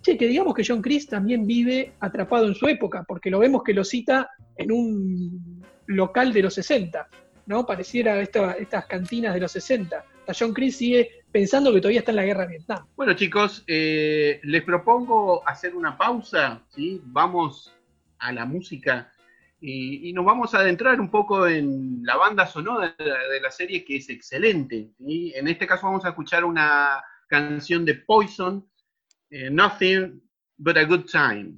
Che, que digamos que John Chris también vive atrapado en su época, porque lo vemos que lo cita en un local de los 60, ¿no? Pareciera estas cantinas de los 60. John Chris sigue pensando que todavía está en la guerra de. Bueno, chicos, eh, les propongo hacer una pausa, ¿sí? Vamos a la música y, nos vamos a adentrar un poco en la banda sonora de la, serie, que es excelente. y En este caso vamos a escuchar una canción de Poison, eh, Nothing But a Good Time.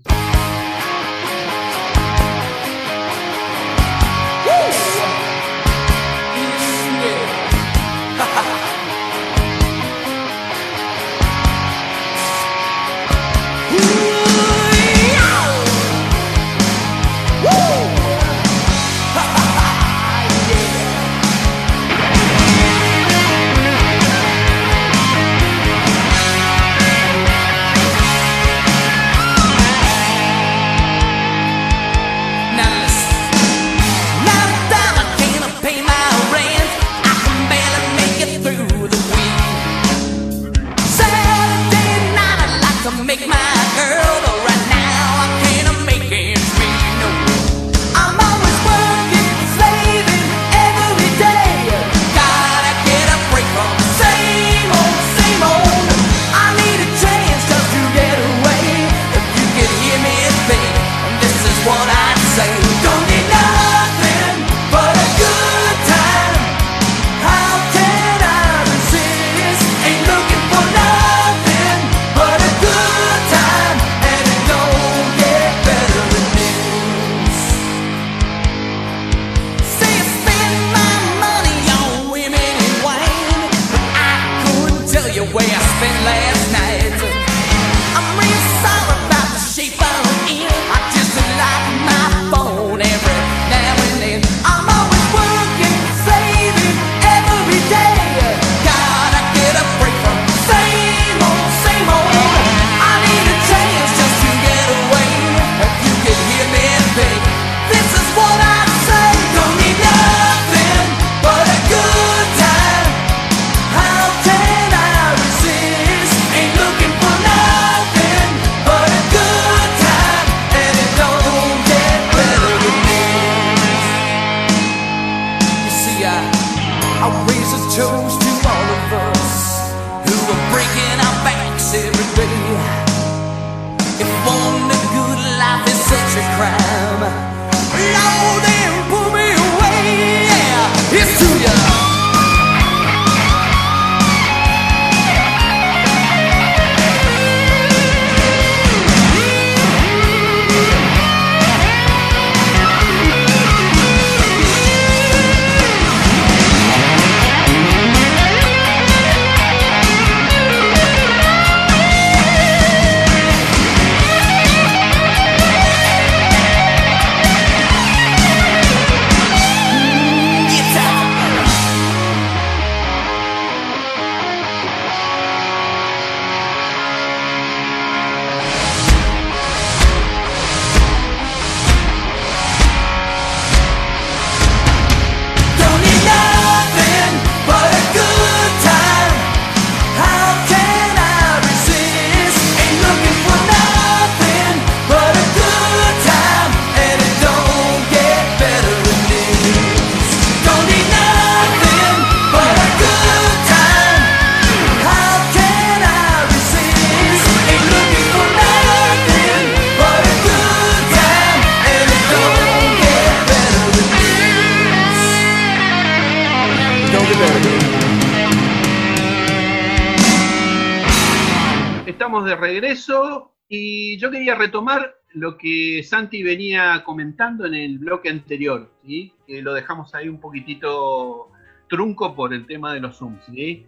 Quería retomar lo que Santi venía comentando en el bloque anterior, ¿sí? que lo dejamos ahí un poquitito trunco por el tema de los Zooms. ¿sí?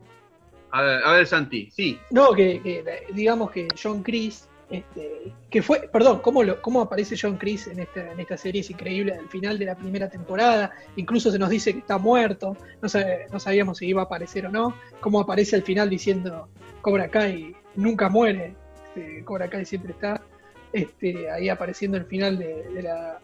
A, ver, a ver, Santi, sí. No, que, digamos que John Chris este, que fue, perdón, ¿cómo, cómo aparece John Chris en esta, en esta serie? Es increíble, al final de la primera temporada, incluso se nos dice que está muerto, no, no sabíamos si iba a aparecer o no, cómo aparece al final diciendo Cobra Kai nunca muere, este, Cobra Kai siempre está, este, ahí apareciendo al final de, la,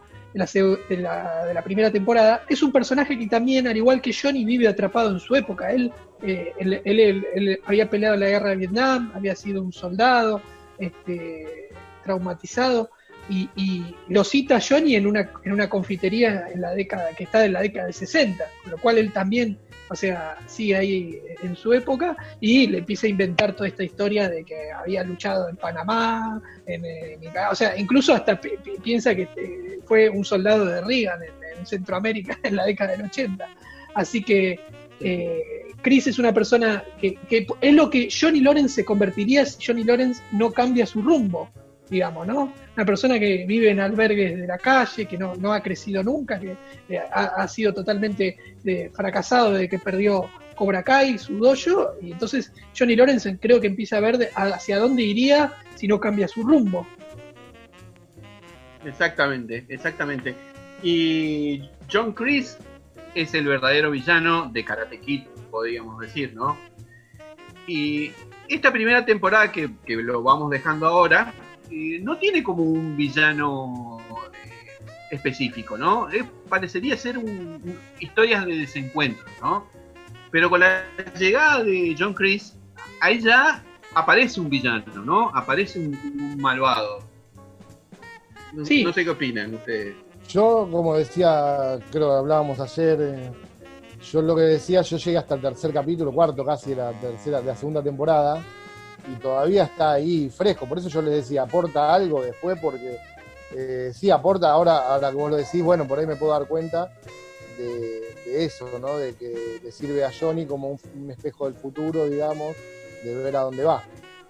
de, la, primera temporada, es un personaje que también, al igual que Johnny, vive atrapado en su época. Él, eh, él, había peleado en la guerra de Vietnam, había sido un soldado, este, traumatizado. Y, lo cita Johnny en una, en una confitería en la década, que está en la década del 60, con lo cual él también, o sea, sigue ahí en su época y le empieza a inventar toda esta historia de que había luchado en Panamá, en, o sea, incluso hasta piensa que eh, fue un soldado de Reagan en, Centroamérica [laughs] en la década del 80. Así que eh, Chris es una persona que, es lo que Johnny Lawrence se convertiría si Johnny Lawrence no cambia su rumbo, digamos, ¿no? Una persona que vive en albergues de la calle, que no, ha crecido nunca, que eh, ha, sido totalmente eh, fracasado desde que perdió Cobra Kai, su dojo, y entonces Johnny Lawrence creo que empieza a ver hacia dónde iría si no cambia su rumbo. Exactamente, exactamente. Y John Chris es el verdadero villano de Karate Kid podríamos decir, ¿no? Y esta primera temporada que, lo vamos dejando ahora, eh, no tiene como un villano eh, específico, ¿no? Eh, parecería ser un, historias de desencuentro, ¿no? Pero con la llegada de John Chris, ahí ya aparece un villano, ¿no? Aparece un, malvado. No, sí. no sé qué opinan ustedes. Yo, como decía, creo que hablábamos ayer yo lo que decía, yo llegué hasta el tercer capítulo, cuarto casi de la tercera, de la segunda temporada, y todavía está ahí fresco. Por eso yo les decía, aporta algo después, porque eh, sí aporta, ahora, ahora que vos lo decís, bueno, por ahí me puedo dar cuenta de, eso, ¿no? De que le sirve a Johnny como un, espejo del futuro, digamos, de ver a dónde va,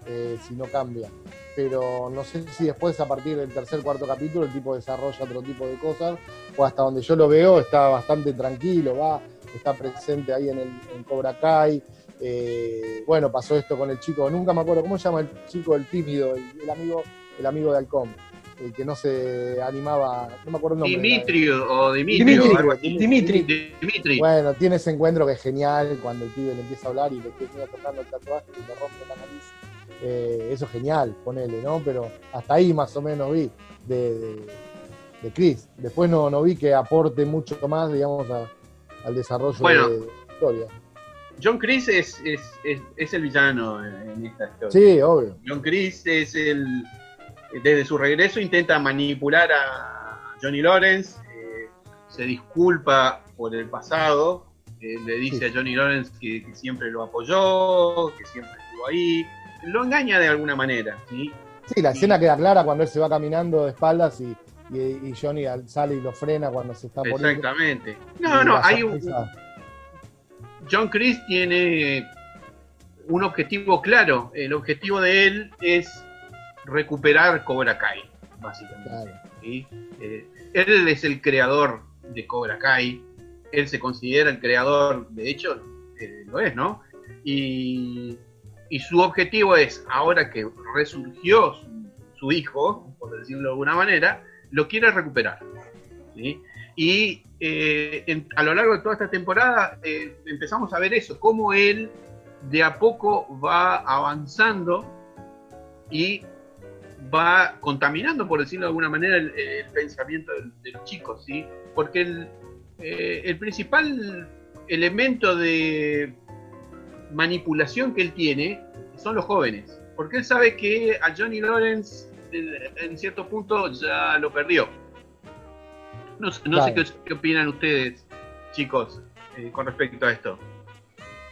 eh, si no cambia. Pero no sé si después, a partir del tercer, cuarto capítulo, el tipo desarrolla otro tipo de cosas, o hasta donde yo lo veo, está bastante tranquilo, va está presente ahí en, el, Cobra Kai. Eh, bueno, pasó esto con el chico, nunca me acuerdo, ¿cómo se llama el chico, el tímido, el, amigo, el amigo de Halcón? El que no se animaba, no me acuerdo el nombre. Dimitrio o Dimitrio. Dimitri. Dimitri. Bueno, tiene ese encuentro que es genial cuando el pibe le empieza a hablar y le empieza tocando el tatuaje y le rompe la nariz. Eh, eso es genial, ponele, ¿no? Pero hasta ahí más o menos vi de, de, Chris. Después no, no vi que aporte mucho más, digamos, a, al desarrollo de la historia. John Chris es, es, el villano en esta historia. Sí, obvio. John Chris es el. Desde su regreso intenta manipular a Johnny Lawrence, eh, se disculpa por el pasado, eh, le dice a Johnny Lawrence que, siempre lo apoyó, que siempre estuvo ahí, lo engaña de alguna manera. Sí, sí la escena queda clara cuando él se va caminando de espaldas y y, Johnny sale y lo frena cuando se está Exactamente. No, no, hay un. John Chris tiene un objetivo claro. El objetivo de él es recuperar Cobra Kai, básicamente. Eh, él es el creador de Cobra Kai. Él se considera el creador, de hecho, eh, lo es, ¿no? Y, y, su objetivo es, ahora que resurgió su hijo, por decirlo de alguna manera, lo quiere recuperar. Y eh, a lo largo de toda esta temporada eh, empezamos a ver eso, cómo él de a poco va avanzando y va contaminando, por decirlo de alguna manera, el, pensamiento de, los chicos, ¿sí? Porque el, eh, el principal elemento de manipulación que él tiene son los jóvenes, porque él sabe que a Johnny Lawrence en cierto punto ya lo perdió. No, sé qué, opinan ustedes, chicos, eh, con respecto a esto.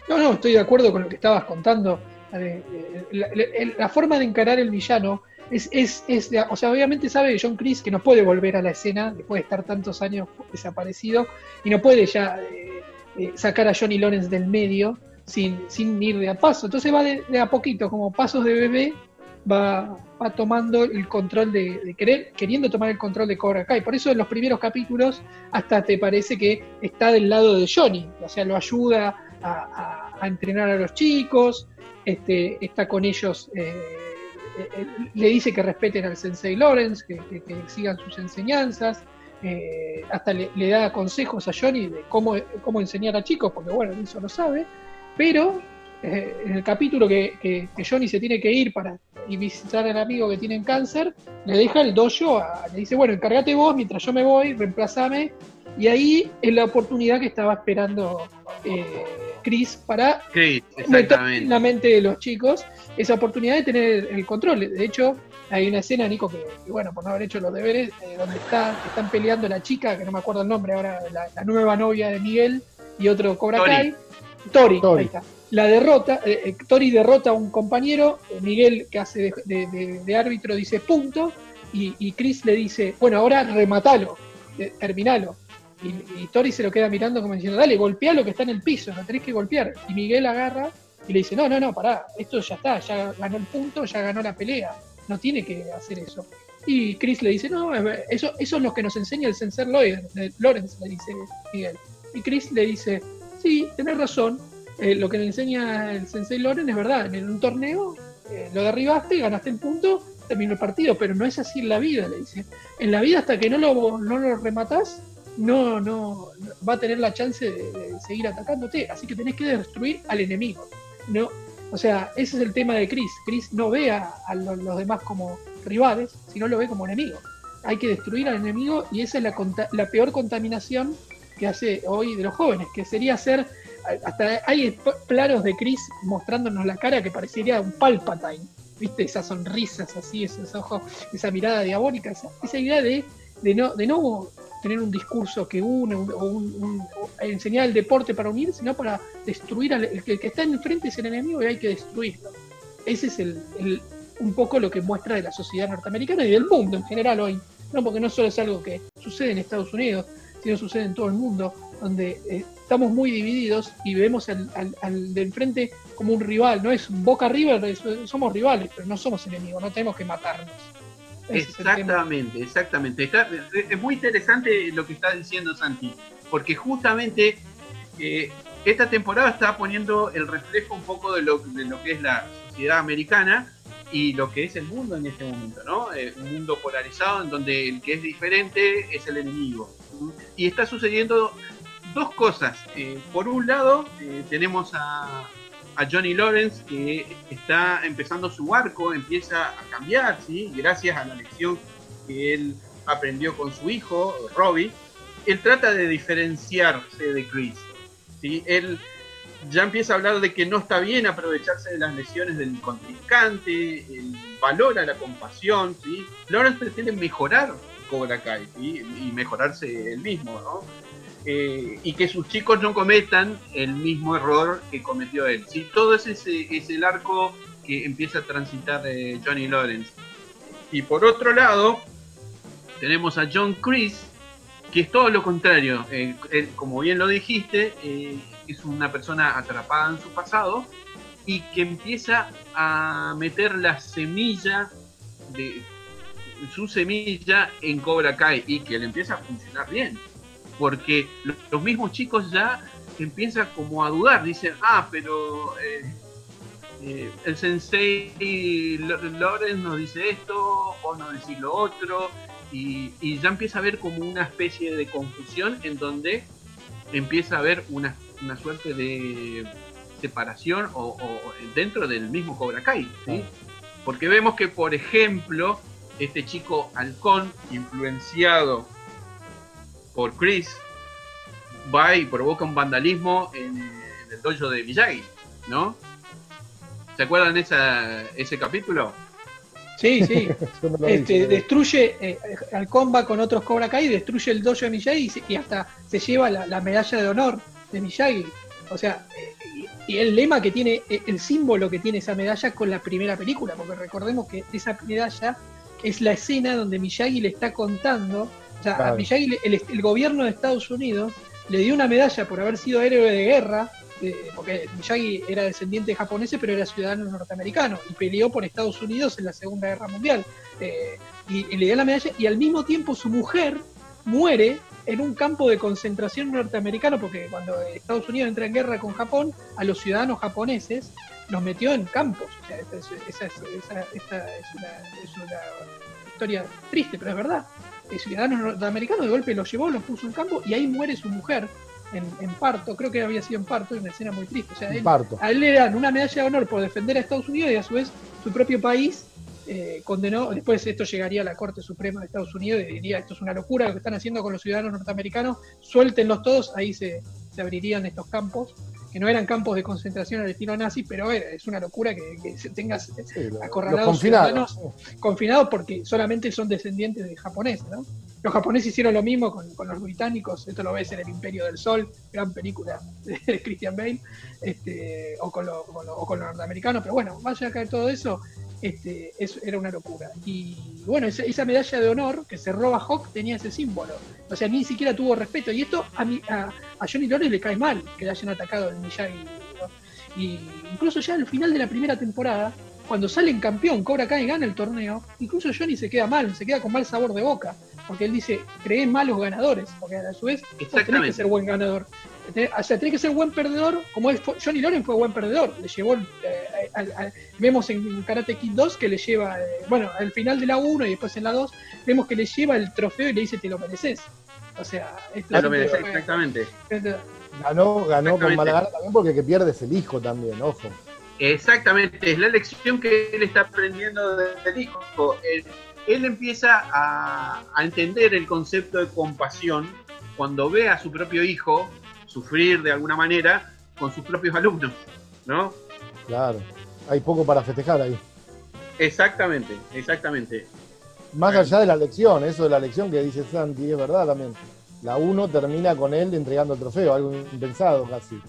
No, no, estoy de acuerdo con lo que estabas contando. Eh, la, forma de encarar el villano es, es, es, o sea, obviamente sabe John Chris que no puede volver a la escena después de estar tantos años desaparecido y no puede ya eh, sacar a Johnny Lawrence del medio sin, sin ir de a paso. Entonces va de, de, a poquito, como pasos de bebé, va, tomando el control de, querer, queriendo tomar el control de Cobra Kai. Por eso en los primeros capítulos hasta te parece que está del lado de Johnny, o sea, lo ayuda a, entrenar a los chicos, este, está con ellos, eh, eh, eh, le dice que respeten al Sensei Lawrence, que, sigan sus enseñanzas. hasta le, da consejos a Johnny de cómo, cómo enseñar a chicos, porque bueno, eso lo sabe, pero eh, en el capítulo que, Johnny se tiene que ir para y visitar al amigo que tiene cáncer, le deja el dojo, le dice, bueno, encárgate vos mientras yo me voy, reemplazame, y ahí es la oportunidad que estaba esperando eh, Chris para meter en la mente de los chicos esa oportunidad de tener el control. De hecho, hay una escena, Nico, que, bueno, por no haber hecho los deberes, eh, donde está, están peleando la chica, que no me acuerdo el nombre ahora, la, nueva novia de Miguel y otro Cobra Kai. Tori, ahí está la derrota, eh, eh, Tori derrota a un compañero, eh, Miguel que hace de, árbitro dice punto, y, Chris le dice, bueno, ahora rematalo, terminalo. Y, Tori se lo queda mirando como diciendo, dale, golpea lo que está en el piso, lo tenés que golpear. Y Miguel agarra y le dice, no, no, no, pará, esto ya está, ya ganó el punto, ya ganó la pelea, no tiene que hacer eso. Y Chris le dice, no, eso, eso es lo que nos enseña el sensor Lawrence, le dice Miguel. Y Chris le dice, sí, tenés razón, eh, lo que le enseña el Sensei Loren es verdad, en un torneo eh, lo derribaste, ganaste el punto, terminó el partido, pero no es así en la vida, le dice. En la vida hasta que no lo, no lo rematás, no, no va a tener la chance de, seguir atacándote, así que tenés que destruir al enemigo. No, o sea, ese es el tema de Chris. Chris no ve a, los, demás como rivales, sino lo ve como enemigo. Hay que destruir al enemigo y esa es la, la peor contaminación que hace hoy de los jóvenes, que sería ser hasta hay planos de Chris mostrándonos la cara que parecería un Palpatine, ¿viste? Esas sonrisas así, esos ojos, esa mirada diabólica, esa, idea de, de, no, de no tener un discurso que une o, enseñar el deporte para unir, sino para destruir al el que, está enfrente es el enemigo y hay que destruirlo. Ese es el, un poco lo que muestra de la sociedad norteamericana y del mundo en general hoy. No, porque no solo es algo que sucede en Estados Unidos, sino sucede en todo el mundo, donde eh, estamos muy divididos y vemos al, de enfrente como un rival, no es Boca River, somos rivales, pero no somos enemigos, no tenemos que matarnos. exactamente, exactamente. es muy interesante lo que está diciendo Santi, porque justamente eh, esta temporada está poniendo el reflejo un poco de lo, de lo que es la sociedad americana y lo que es el mundo en este momento, ¿no? Eh, un mundo polarizado en donde el que es diferente es el enemigo. Y está sucediendo dos cosas. Eh, por un lado, eh, tenemos a, Johnny Lawrence que está empezando su arco, empieza a cambiar, ¿sí? gracias a la lección que él aprendió con su hijo, Robbie. Él trata de diferenciarse de Chris. ¿sí? Él ya empieza a hablar de que no está bien aprovecharse de las lesiones del contrincante, él valora la compasión. ¿sí? Lawrence pretende mejorar Cobra Kai y mejorarse él mismo. ¿no? Eh, y que sus chicos no cometan el mismo error que cometió él. ¿sí? Todo ese es el arco que empieza a transitar eh, Johnny Lawrence. Y por otro lado, tenemos a John Chris, que es todo lo contrario. Eh, como bien lo dijiste, es una persona atrapada en su pasado y que empieza a meter la semilla de su semilla en Cobra Kai y que le empieza a funcionar bien porque los mismos chicos ya empiezan como a dudar, dicen, ah, pero eh, eh, el sensei Lorenz nos dice esto, o nos dice lo otro, y, ya empieza a haber como una especie de confusión en donde empieza a haber una, suerte de separación o, dentro del mismo Cobra Kai, ¿sí? Porque vemos que, por ejemplo, este chico halcón, influenciado por Chris, va y provoca un vandalismo en, el dojo de Miyagi, ¿no? ¿Se acuerdan esa, ese capítulo? Sí, [laughs] sí. este, destruye, eh, Halcón va con otros Cobra Kai, destruye el dojo de Miyagi y, hasta se lleva la, medalla de honor de Miyagi. O sea, eh, y, el lema que tiene, eh, el símbolo que tiene esa medalla con la primera película, porque recordemos que esa medalla es la escena donde Miyagi le está contando sea, a Miyagi, el, gobierno de Estados Unidos le dio una medalla por haber sido héroe de guerra eh, porque Miyagi era descendiente de japoneses, pero era ciudadano norteamericano y peleó por Estados Unidos en la Segunda Guerra Mundial. Eh, y, y le dio la medalla, y al mismo tiempo su mujer muere en un campo de concentración norteamericano, porque cuando Estados Unidos entra en guerra con Japón, a los ciudadanos japoneses los metió en campos. O sea, esa es- esa- esta es una, es una historia triste, pero es verdad. Ciudadano norteamericano de golpe los llevó, los puso en campo y ahí muere su mujer en, en parto. Creo que había sido en parto, una escena muy triste. O sea, él, Parto. a él le dan una medalla de honor por defender a Estados Unidos y a su vez su propio país eh, condenó, después esto llegaría a la Corte Suprema de Estados Unidos y diría esto es una locura lo que están haciendo con los ciudadanos norteamericanos, suéltenlos todos, ahí se, se abrirían estos campos, que no eran campos de concentración al estilo nazi, pero era- es una locura que, que se tengas Sí, Acorralados los confinados. confinados porque solamente son descendientes de japoneses, ¿no? Los japoneses hicieron lo mismo con, con los británicos, esto lo ves en El Imperio del Sol, gran película [laughs] de Christian Bale, este, o, con lo- con lo- o con los norteamericanos, pero bueno, más allá de todo eso, este, eso era una locura. Y bueno, esa, medalla de honor que se roba Hawk tenía ese símbolo, o sea, ni siquiera tuvo respeto, y esto a, mi- a, a Johnny Lawrence le cae mal, que le hayan atacado el Miyagi, y incluso ya al final de la primera temporada, cuando salen campeón, Cobra Kai gana el torneo, incluso Johnny se queda mal, se queda con mal sabor de boca, porque él dice, creé malos ganadores, porque a su vez vos tenés que ser buen ganador. O sea, tenés que ser buen perdedor, como es, fue- Johnny Lawrence fue buen perdedor, le llevó, el, eh, al- al- vemos en Karate Kid 2 que le lleva, eh, bueno, al final de la 1 y después en la 2, vemos que le lleva el trofeo y le dice, te lo mereces. O sea, esto fue- exactamente. Ganó, ganó con Exactamente. mala gana también porque el que pierde es el hijo también, ojo. Exactamente, es la lección que él está aprendiendo del hijo. Él, él empieza a, a entender el concepto de compasión cuando ve a su propio hijo sufrir de alguna manera con sus propios alumnos, ¿no? Claro. Hay poco para festejar ahí. Exactamente, exactamente. Más allá de la lección, eso de la lección que dice Santi, es verdad también. La 1 termina con él entregando el trofeo, algo impensado casi.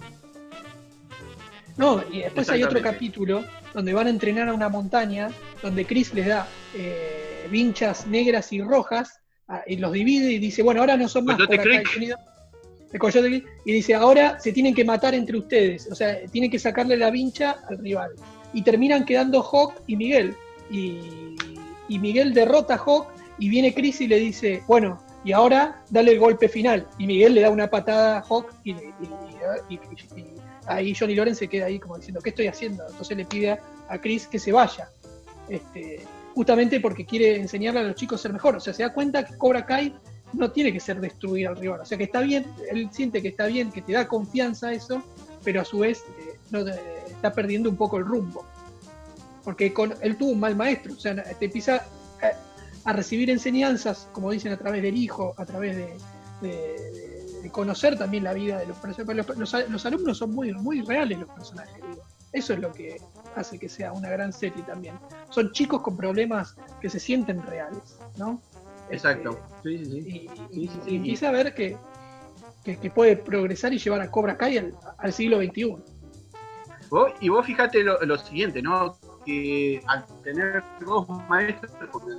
No, y después hay otro capítulo donde van a entrenar a una montaña, donde Chris les da eh, vinchas negras y rojas, ah, y los divide y dice, bueno, ahora no son más Coyote. Unido- de Coyote Creek, y dice, ahora se tienen que matar entre ustedes, o sea, tienen que sacarle la vincha al rival. Y terminan quedando Hawk y Miguel. Y, y Miguel derrota a Hawk y viene Chris y le dice, bueno, y ahora dale el golpe final. Y Miguel le da una patada a Hawk y, y- y- ahí Johnny Lawrence se queda ahí como diciendo, ¿qué estoy haciendo? Entonces le pide a, a Chris que se vaya. Este, justamente porque quiere enseñarle a los chicos a ser mejor. O sea, se da cuenta que Cobra Kai no tiene que ser destruir al rival. O sea, que está bien, él siente que está bien, que te da confianza eso, pero a su vez eh, no te- está perdiendo un poco el rumbo. Porque con, él tuvo un mal maestro. O sea, te empieza a, recibir enseñanzas, como dicen, a través del hijo, a través de conocer también la vida de los personajes. Los, los- los alumnos son muy, muy reales los personajes, digo. Eso es lo que hace que sea una gran serie también. Son chicos con problemas que se sienten reales, ¿no? Exacto. Sí, sí, sí. Este, y, Sí, y- sí, y sí. empieza a ver que, que, que puede progresar y llevar a Cobra Kai al, al siglo XXI. Vos- y vos fíjate lo, lo siguiente, ¿no? Que al tener dos maestros, porque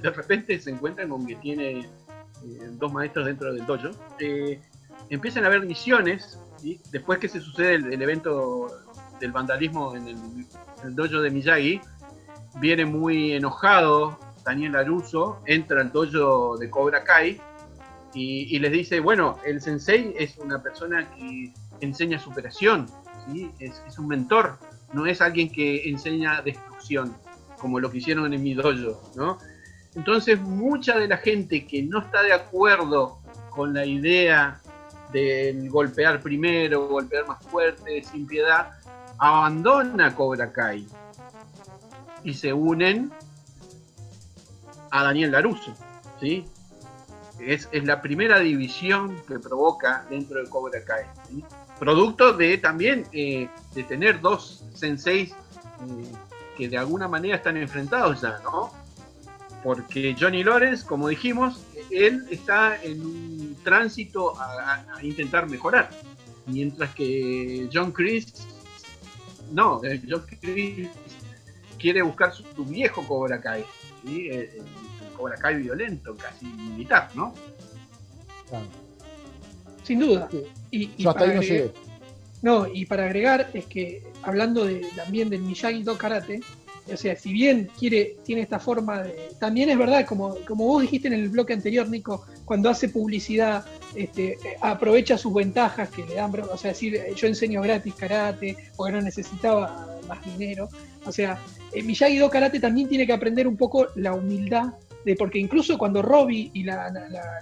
de repente se encuentran con que tiene eh, dos maestros dentro del dojo, eh, empiezan a haber misiones, ¿sí? después que se sucede el, el evento del vandalismo en el, dojo de Miyagi, viene muy enojado Daniel Aruso, entra al dojo de Cobra Kai y, y les dice, bueno, el sensei es una persona que enseña superación, es un mentor, no es alguien que enseña destrucción, como lo que hicieron en mi dojo, ¿no? Entonces, mucha de la gente que no está de acuerdo con la idea del golpear primero, golpear más fuerte, sin piedad, abandona Cobra Kai y se unen a Daniel Laruso, ¿sí? Es, es la primera división que provoca dentro de Cobra Kai, producto de también eh, de tener dos senseis eh, que de alguna manera están enfrentados ya, ¿no? Porque Johnny Lawrence, como dijimos, él está en un tránsito a, a- a intentar mejorar, mientras que John Chris, no, eh, John Chris quiere buscar su, su viejo Cobra Kai, ¿sí? el, el- el Cobra Kai violento, casi militar, ¿no? Claro. Sin duda. Sí. Y, y Yo hasta para ahí no agregar- llegué. No, y para agregar es que hablando de, también del Miyagi-Do Karate, o sea, si bien quiere, tiene esta forma de. También es verdad, como, como vos dijiste en el bloque anterior, Nico, cuando hace publicidad, este, aprovecha sus ventajas que le dan, o sea, decir, yo enseño gratis karate, porque no necesitaba más dinero. O sea, eh, Miyagi-Do Karate también tiene que aprender un poco la humildad, de, porque incluso cuando Robbie y la,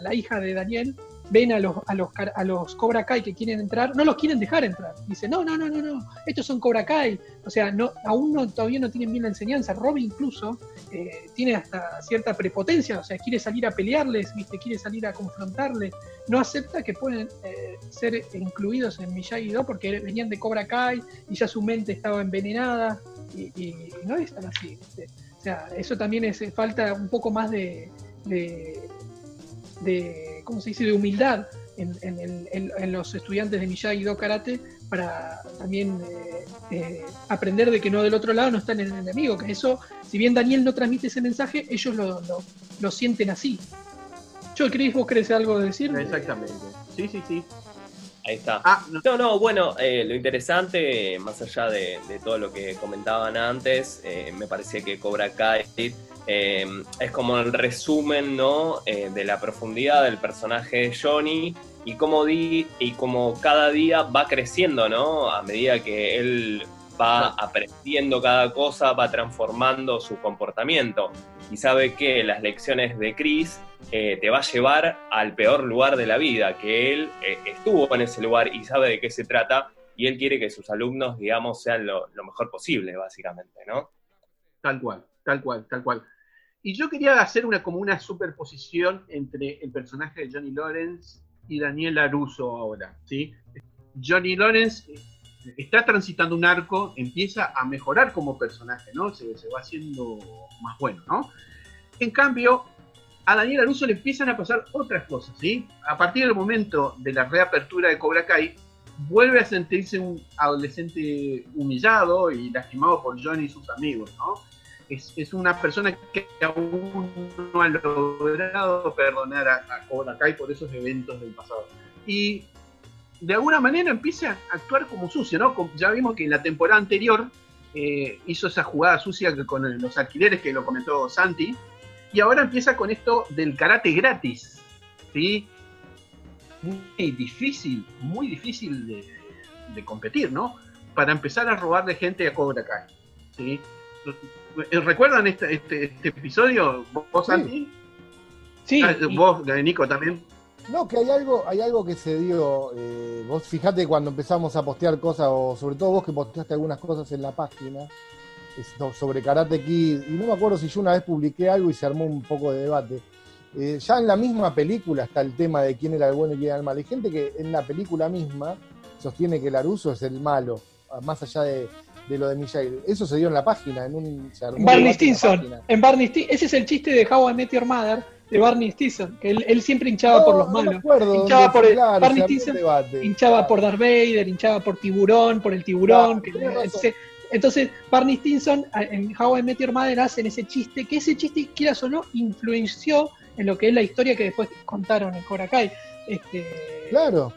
la hija de Daniel ven a los, a los, a los Cobra Kai que quieren entrar, no los quieren dejar entrar. Dicen, no, no, no, no, no, estos son Cobra Kai. O sea, no, aún no, todavía no tienen bien la enseñanza. Robbie incluso eh, tiene hasta cierta prepotencia, o sea, quiere salir a pelearles, ¿viste? quiere salir a confrontarles. No acepta que pueden eh, ser incluidos en Miyagi-Do porque venían de Cobra Kai y ya su mente estaba envenenada y, no es tan así. O sea, eso también es falta un poco más de de, ¿cómo se dice?, de humildad en, los estudiantes de Miyagi-Do Karate para también eh, eh, aprender de que no del otro lado no están en el enemigo, que eso, si bien Daniel no transmite ese mensaje, ellos lo, sienten así. Yo, Cris, ¿vos querés algo decir? Exactamente. Sí, sí, sí. Ahí está. Ah, no. no, bueno, eh, lo interesante, más allá de, todo lo que comentaban antes, me parecía que Cobra Kai Em, es como el resumen ¿no? Eh, de la profundidad del personaje de Johnny y cómo, di, y como cada día va creciendo, ¿no? A medida que él va aprendiendo cada cosa, va transformando su comportamiento y sabe que las lecciones de Chris eh, te va a llevar al peor lugar de la vida, que él eh, estuvo en ese lugar y sabe de qué se trata y él quiere que sus alumnos, digamos, sean lo, lo mejor posible, básicamente, ¿no? Tal cual, tal cual, tal cual. Y yo quería hacer una, como una superposición entre el personaje de Johnny Lawrence y Daniel Laruso ahora. ¿sí? Johnny Lawrence eh, está transitando un arco, empieza a mejorar como personaje, ¿no? Se, va haciendo más bueno, ¿no? En cambio, a Daniel Laruso le empiezan a pasar otras cosas, ¿sí? A partir del momento de la reapertura de Cobra Kai, vuelve a sentirse un adolescente humillado y lastimado por Johnny y sus amigos, ¿no? Es, una persona que aún no ha logrado perdonar a, a Kai por esos eventos del pasado. Y de alguna manera empieza a actuar como sucio, ¿no? Ya vimos que en la temporada anterior eh, hizo esa jugada sucia con los alquileres que lo comentó Santi, y ahora empieza con esto del karate gratis, ¿sí? Muy difícil, muy difícil de, de competir, ¿no? Para empezar a robarle gente a Cobra Kai, ¿sí? Eh, ¿Recuerdan este, este, este, episodio? ¿Vos, Santi? Sí. Ah, ¿Vos, Nico, también? No, que hay algo, hay algo que se dio. Eh, vos fijate cuando empezamos a postear cosas, o sobre todo vos que posteaste algunas cosas en la página sobre Karate Kid, y no me acuerdo si yo una vez publiqué algo y se armó un poco de debate. Eh, ya en la misma película está el tema de quién era el bueno y quién era el malo. Hay gente que en la película misma sostiene que Laruso es el malo, más allá de, de lo de Michelle. Eso se dio en la página, en un... Barney Stinson. En, Barney Ese es el chiste de How I Met Your Mother, de Barney Stinson, que él, siempre hinchaba por los malos. hinchaba por Barney Stinson hinchaba por Darth Vader, hinchaba por Tiburón, por el tiburón. entonces, Barney Stinson en How I Met Your Mother hacen ese chiste, que ese chiste, quieras o no, influenció en lo que es la historia que después contaron en Cobra Kai. Este, claro.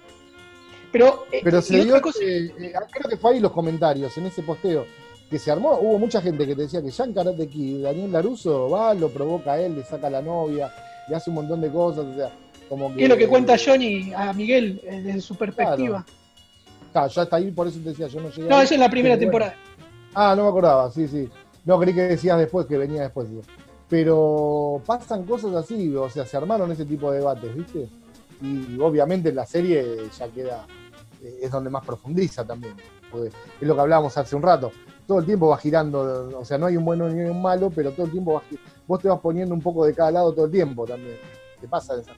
Pero, eh, Pero se dio, eh, creo que fue ahí los comentarios, en ese posteo, que se armó, hubo mucha gente que te decía que en Karate Kid, Daniel Laruso va, lo provoca a él, le saca a la novia, le hace un montón de cosas, o sea, como que... es lo que cuenta Johnny a Miguel eh, desde su perspectiva? Claro. ya está ahí, por eso te decía, yo no llegué... No, eso es la primera temporada. Ah, no me acordaba, sí, sí. No, creí que decías después, que venía después. Pero pasan cosas así, o sea, se armaron ese tipo de debates, ¿viste? Y obviamente en la serie ya queda es donde más profundiza también. es lo que hablábamos hace un rato. Todo el tiempo va girando, o sea, no hay un bueno ni un malo, pero todo el tiempo vas, vos te vas poniendo un poco de cada lado todo el tiempo también. ¿Qué pasa esa?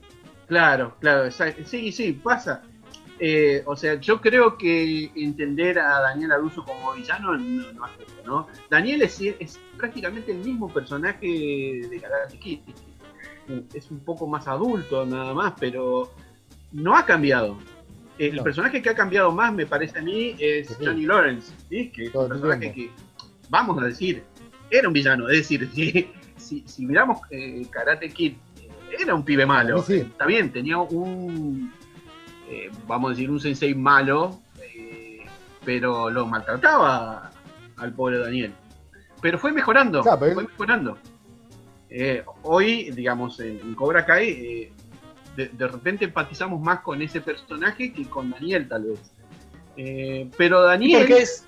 Claro, claro, sí, sí, pasa. Eh, o sea, yo creo que entender a Daniel Aruso como villano no, no ¿no? Daniel es, es, prácticamente el mismo personaje de Karate Kid. Es un poco más adulto nada más, pero no ha cambiado. El personaje que ha cambiado más, me parece a mí, es Johnny Lawrence, que es un personaje que, vamos a decir, era un villano. Es decir, [laughs] si, si, miramos eh, Karate Kid, eh, era un pibe malo. Está bien, tenía un, eh, vamos a decir, un sensei malo, pero lo maltrataba al pobre Daniel. Pero fue mejorando, Claro, pero fue mejorando. Eh, hoy, digamos, en, Cobra Kai, eh, de, de repente empatizamos más con ese personaje que con Daniel, tal vez. Eh, pero Daniel. Porque es,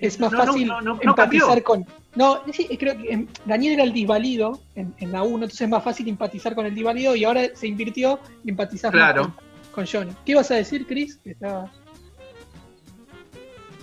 es más No, fácil no, no, no empatizar con. No, sí, creo que em, Daniel era el disvalido en, en la 1, entonces es más fácil empatizar con el disvalido y ahora se invirtió y empatizar Claro. con, con Johnny. ¿Qué ibas a decir, Chris? Que estaba-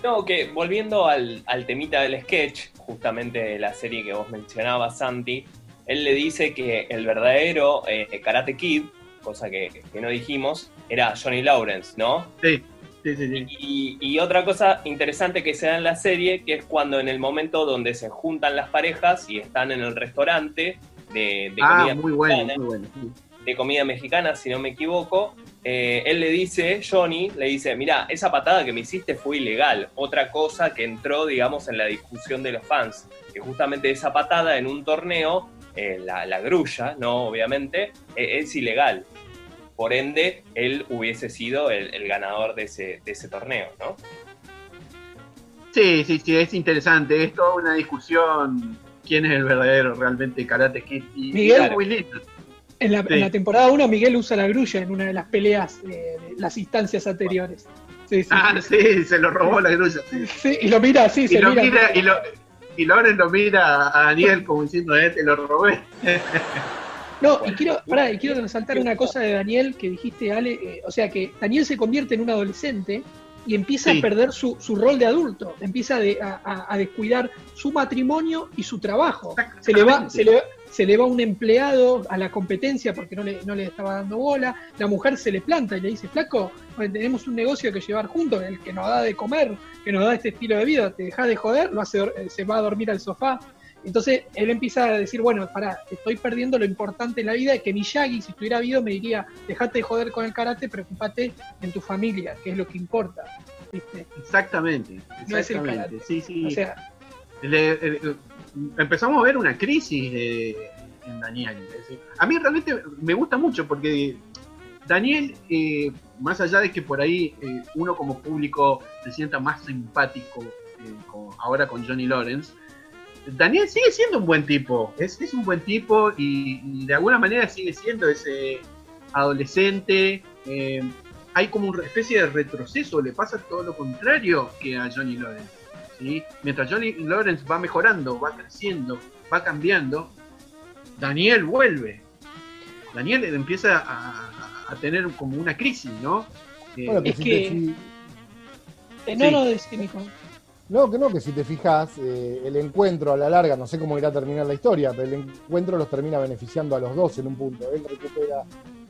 No, que volviendo al, al temita del sketch, justamente de la serie que vos mencionabas, Santi, él le dice que el verdadero eh, Karate Kid, cosa que, que no dijimos, era Johnny Lawrence, ¿no? Sí, sí, sí, sí. Y, y otra cosa interesante que se da en la serie, que es cuando en el momento donde se juntan las parejas y están en el restaurante de, de Ah, comida muy bueno, mexicana, muy bueno. sí. de comida mexicana, si no me equivoco, eh, él le dice, Johnny, le dice, mira, esa patada que me hiciste fue ilegal. Otra cosa que entró, digamos, en la discusión de los fans, que justamente esa patada en un torneo, eh, la, la grulla, ¿no? Obviamente, eh, es ilegal. Por ende, él hubiese sido el, el ganador de ese, de ese torneo, ¿no? Sí, sí, sí, es interesante. Es toda una discusión quién es el verdadero realmente Karate Kid. Y Miguel. lindo. En la, Sí. en la temporada 1, Miguel usa la grulla en una de las peleas eh, de las instancias anteriores. Sí, sí, Ah, sí, se lo robó la grulla. sí. Sí, y lo mira así, Y se lo mira. mira, y lo, y Loren lo mira a Daniel como diciendo, eh, te lo robé. [laughs] No, y quiero, pará, y quiero resaltar una cosa de Daniel que dijiste, Ale. eh, o sea, que Daniel se convierte en un adolescente y empieza Sí. a perder su, su rol de adulto. Empieza a, de- a- a- a descuidar su matrimonio y su trabajo. Se le, va, se, le, se le va un empleado a la competencia porque no le, no le estaba dando bola. La mujer se le planta y le dice, flaco, tenemos un negocio que llevar juntos, el que nos da de comer, que nos da este estilo de vida, te dejas de joder, lo hace, eh, se va a dormir al sofá. Entonces él empieza a decir, bueno, pará, estoy perdiendo lo importante en la vida, que Miyagi, si estuviera vivo, me diría, dejate de joder con el karate, preocupate en tu familia, que es lo que importa. ¿viste? Exactamente, No es el exactamente. karate. sí, sí. O sea, Le- le- empezamos a ver una crisis de- en Daniel. A mí realmente me gusta mucho porque Daniel, eh, más allá de que por ahí eh, uno como público se sienta más simpático eh, ahora con Johnny Lawrence, Daniel sigue siendo un buen tipo, es, es un buen tipo y, y de alguna manera sigue siendo ese adolescente. eh, hay como una especie de retroceso, le pasa todo lo contrario que a Johnny Lawrence. ¿Sí? Mientras Johnny Lawrence va mejorando, va creciendo, va cambiando, Daniel vuelve. Daniel empieza a, tener como una crisis, ¿no? Eh, Bueno, que Es si que- te eh, no, Sí. no. No, que no, que si te fijas, eh, el encuentro a la larga, no sé cómo irá a terminar la historia, pero el encuentro los termina beneficiando a los dos en un punto. Él recupera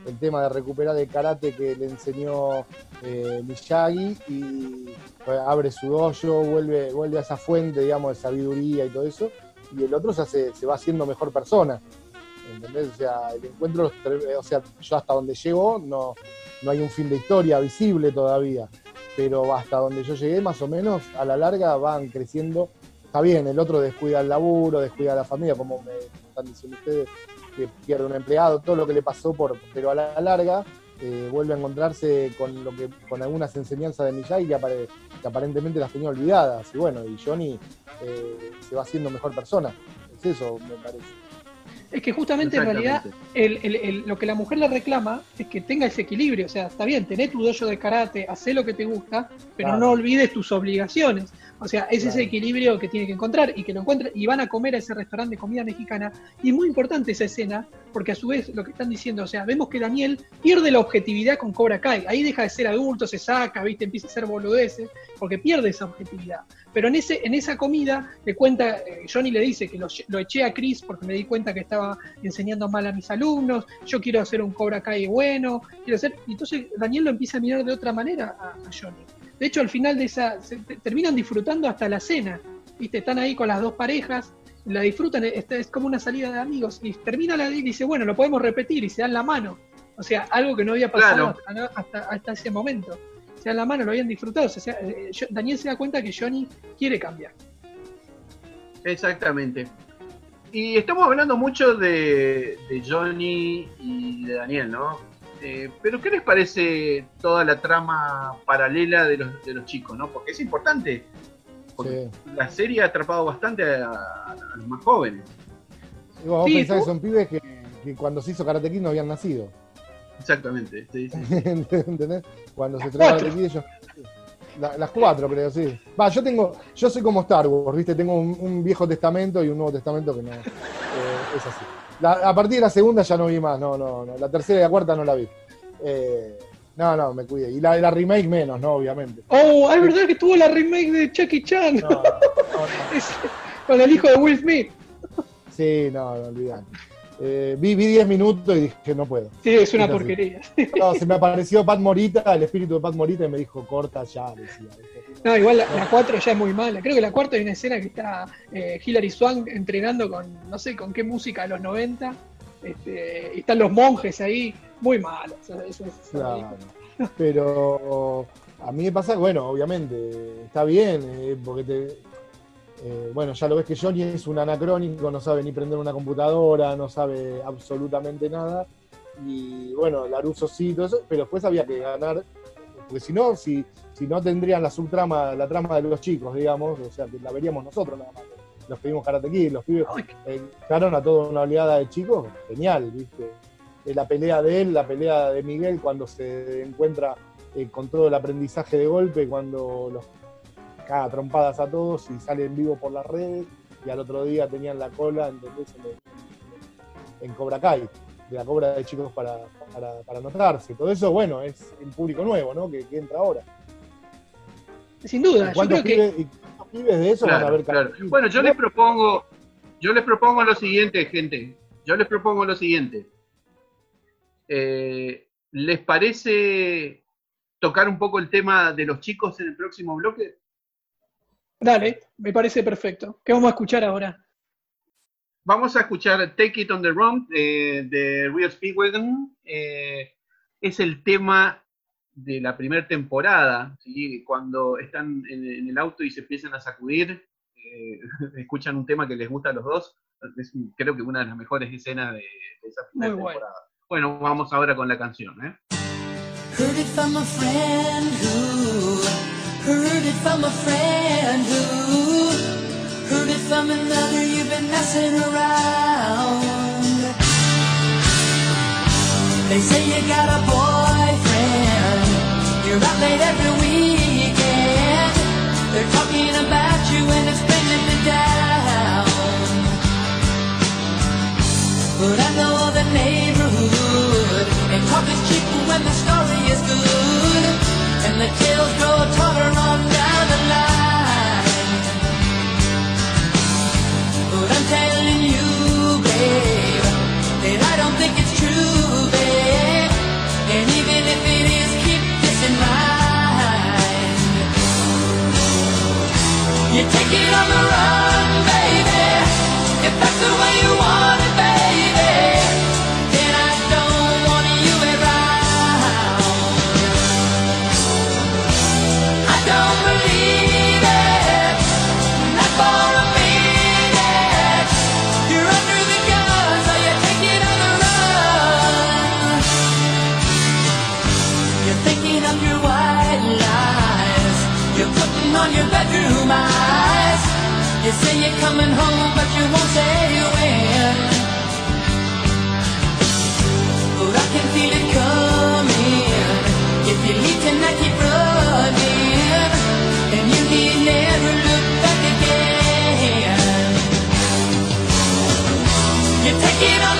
el tema de recuperar el karate que le enseñó eh, Miyagi y pues, abre su dojo, vuelve, a esa fuente, digamos, de sabiduría y todo eso, y el otro se, va haciendo mejor persona. ¿Entendés? O sea, el encuentro, o sea, yo hasta donde llego no, no hay un fin de historia visible todavía pero hasta donde yo llegué, más o menos, a la larga van creciendo. Está bien, el otro descuida el laburo, descuida la familia, como me están diciendo ustedes, que pierde un empleado, todo lo que le pasó, por, pero a la larga eh, vuelve a encontrarse con lo que con algunas enseñanzas de Miyagi que, apare- que aparentemente las tenía olvidadas. Y bueno, y Johnny eh, se va haciendo mejor persona. Es eso, me parece. Es que justamente en realidad el- el- el- lo que la mujer le reclama es que tenga ese equilibrio. O sea, está bien, tenés tu dojo de karate, hacé lo que te gusta, pero Claro. no olvides tus obligaciones. O sea, es ese equilibrio que tiene que encontrar y que lo encuentra y van a comer a ese restaurante de comida mexicana. Y es muy importante esa escena, porque a su vez lo que están diciendo, o sea, vemos que Daniel pierde la objetividad con Cobra Kai. Ahí deja de ser adulto, se saca, ¿viste? empieza a ser boludeces, porque pierde esa objetividad. Pero en, ese, en esa comida le cuenta, eh, Johnny le dice que lo, lo eché a Chris porque me di cuenta que estaba enseñando mal a mis alumnos, yo quiero hacer un Cobra Kai bueno, quiero hacer... Y entonces Daniel lo empieza a mirar de otra manera a, a Johnny. De hecho, al final de esa, se- te- terminan disfrutando hasta la cena, ¿viste? Están ahí con las dos parejas, la disfrutan, es, es como una salida de amigos, y termina la y dice, bueno, lo podemos repetir, y se dan la mano. O sea, algo que no había pasado Claro. hasta, hasta- hasta ese momento. Se dan la mano, lo habían disfrutado. O sea, eh, yo- Daniel se da cuenta que Johnny quiere cambiar. Exactamente. Y estamos hablando mucho de, de Johnny y de Daniel, ¿no? Eh, pero ¿qué les parece toda la trama paralela de los, de los chicos, no? Porque es importante. Porque la serie ha atrapado bastante a, a los más jóvenes. Y vos Sí, pensás ¿tú? que son pibes que, que cuando se hizo Karate Kid no habían nacido. Exactamente. sí. [laughs] ¿Entendés? Cuando se estrenó. Karate Kid ellos. La- las cuatro, creo, sí. Va, yo tengo, yo soy como Star Wars, ¿viste? Tengo un, un viejo testamento y un nuevo testamento que no [laughs] eh, es así. La- a partir de la segunda ya no vi más, no, no, no. La tercera y la cuarta no la vi. Eh, no, no, me cuidé. Y la, la remake menos, no, obviamente. Oh, es verdad que tuvo la remake de Chucky Chan No, no, no. [laughs] Con el hijo de Will Smith. Sí, no, no olvidate. Eh, vi, vi 10 minutos y dije, no puedo. Sí, es una Es porquería. No, se me apareció Pat Morita, el espíritu de Pat Morita, y me dijo, corta ya, decía. No, igual la, la 4 ya es muy mala. Creo que la cuarta hay una escena que está eh, Hilary Swank entrenando con, no sé, con qué música de los 90. Este, y están los monjes ahí, muy malos. Eso- eso- eso- Claro. Pero a mí me pasa, bueno, obviamente, está bien, eh, porque te. Eh, bueno, ya lo ves que Johnny es un anacrónico, no sabe ni prender una computadora, no sabe absolutamente nada. Y bueno, Laruso sí, todo eso, pero después había que ganar, porque si no, si, si no tendrían la subtrama, la trama de los chicos, digamos, o sea, que la veríamos nosotros nada más. Los pedimos Karate Kid, los pibes eh, a toda una oleada de chicos, genial, ¿viste? Eh, La pelea de él, la pelea de Miguel cuando se encuentra eh, con todo el aprendizaje de golpe, cuando los caga a trompadas a todos y sale en vivo por las redes, y al otro día tenían la cola, ¿entendés? En, en Cobra Kai, de la cobra de chicos para, para, para anotarse. Todo eso, bueno, es el público nuevo, ¿no? Que, que entra ahora. Sin duda, yo ¿Cuántos que pibes, y cuántos pibes de eso van a Claro, ver claro. Bueno, yo les propongo, yo les propongo lo siguiente, gente. Yo les propongo lo siguiente. Eh, ¿Les parece tocar un poco el tema de los chicos en el próximo bloque? Dale, me parece perfecto. ¿Qué vamos a escuchar ahora? Vamos a escuchar Take It on the Run eh, de Real Speedwagon. Eh, es el tema de la primera temporada, ¿sí? cuando están en, en el auto y se empiezan a sacudir, eh, [laughs] escuchan un tema que les gusta a los dos. Es, creo que una de las mejores escenas de, de esa primera Muy temporada. Bueno, vamos ahora con la canción. ¿eh? Heard it from a friend who heard it from a friend who heard it from another. You've been messing around. They say you got a boyfriend. Take it on the run, baby. If that's the You say you're coming home but you won't say when But I can feel it coming. If you leave tonight keep running And you need never look back again. You take it on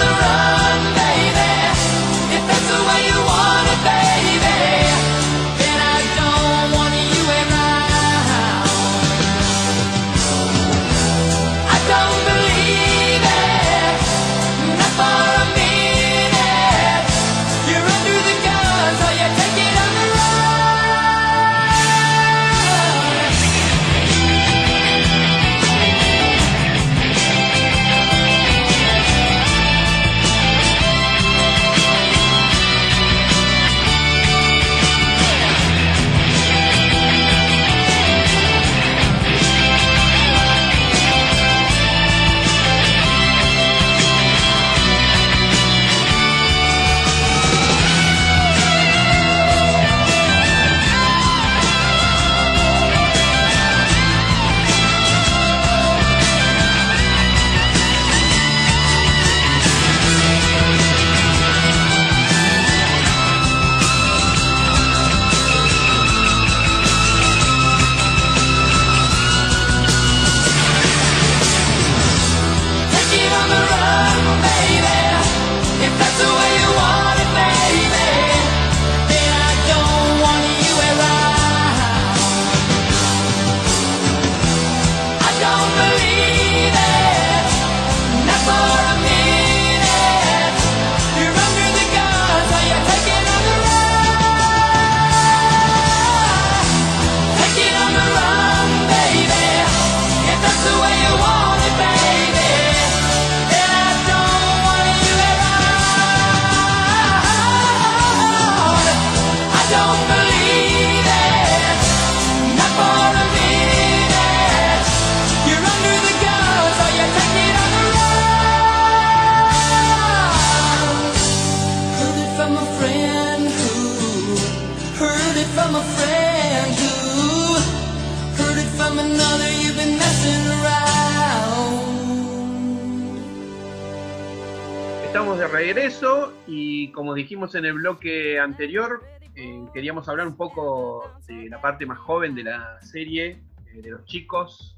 regreso y como dijimos en el bloque anterior, eh, queríamos hablar un poco de la parte más joven de la serie, eh, de los chicos.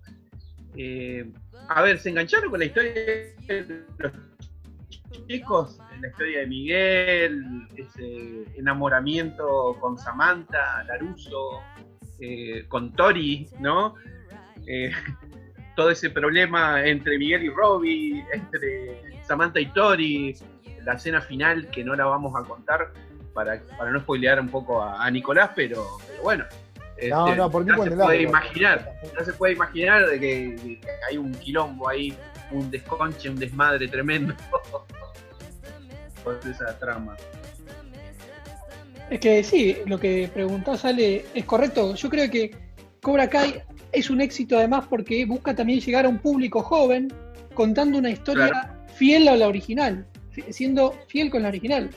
Eh, a ver, ¿se engancharon con la historia de los chicos? La historia de Miguel, ese enamoramiento con Samantha, Laruso, con Tori, ¿no? [laughs] Todo ese problema entre Miguel y Robbie, entre Samantha y Tori, la escena final que no la vamos a contar para, para no spoilear un poco a, a Nicolás, pero, pero bueno. No, este, no, ¿por qué ya se puede imaginar, ya se puede imaginar de que, de que hay un quilombo ahí, un desconche, un desmadre tremendo [laughs] por esa trama. Es que sí, lo que preguntás, Ale, es correcto. Yo creo que Cobra Kai es un éxito además porque busca también llegar a un público joven contando una historia Claro. fiel a la original, siendo fiel con la original.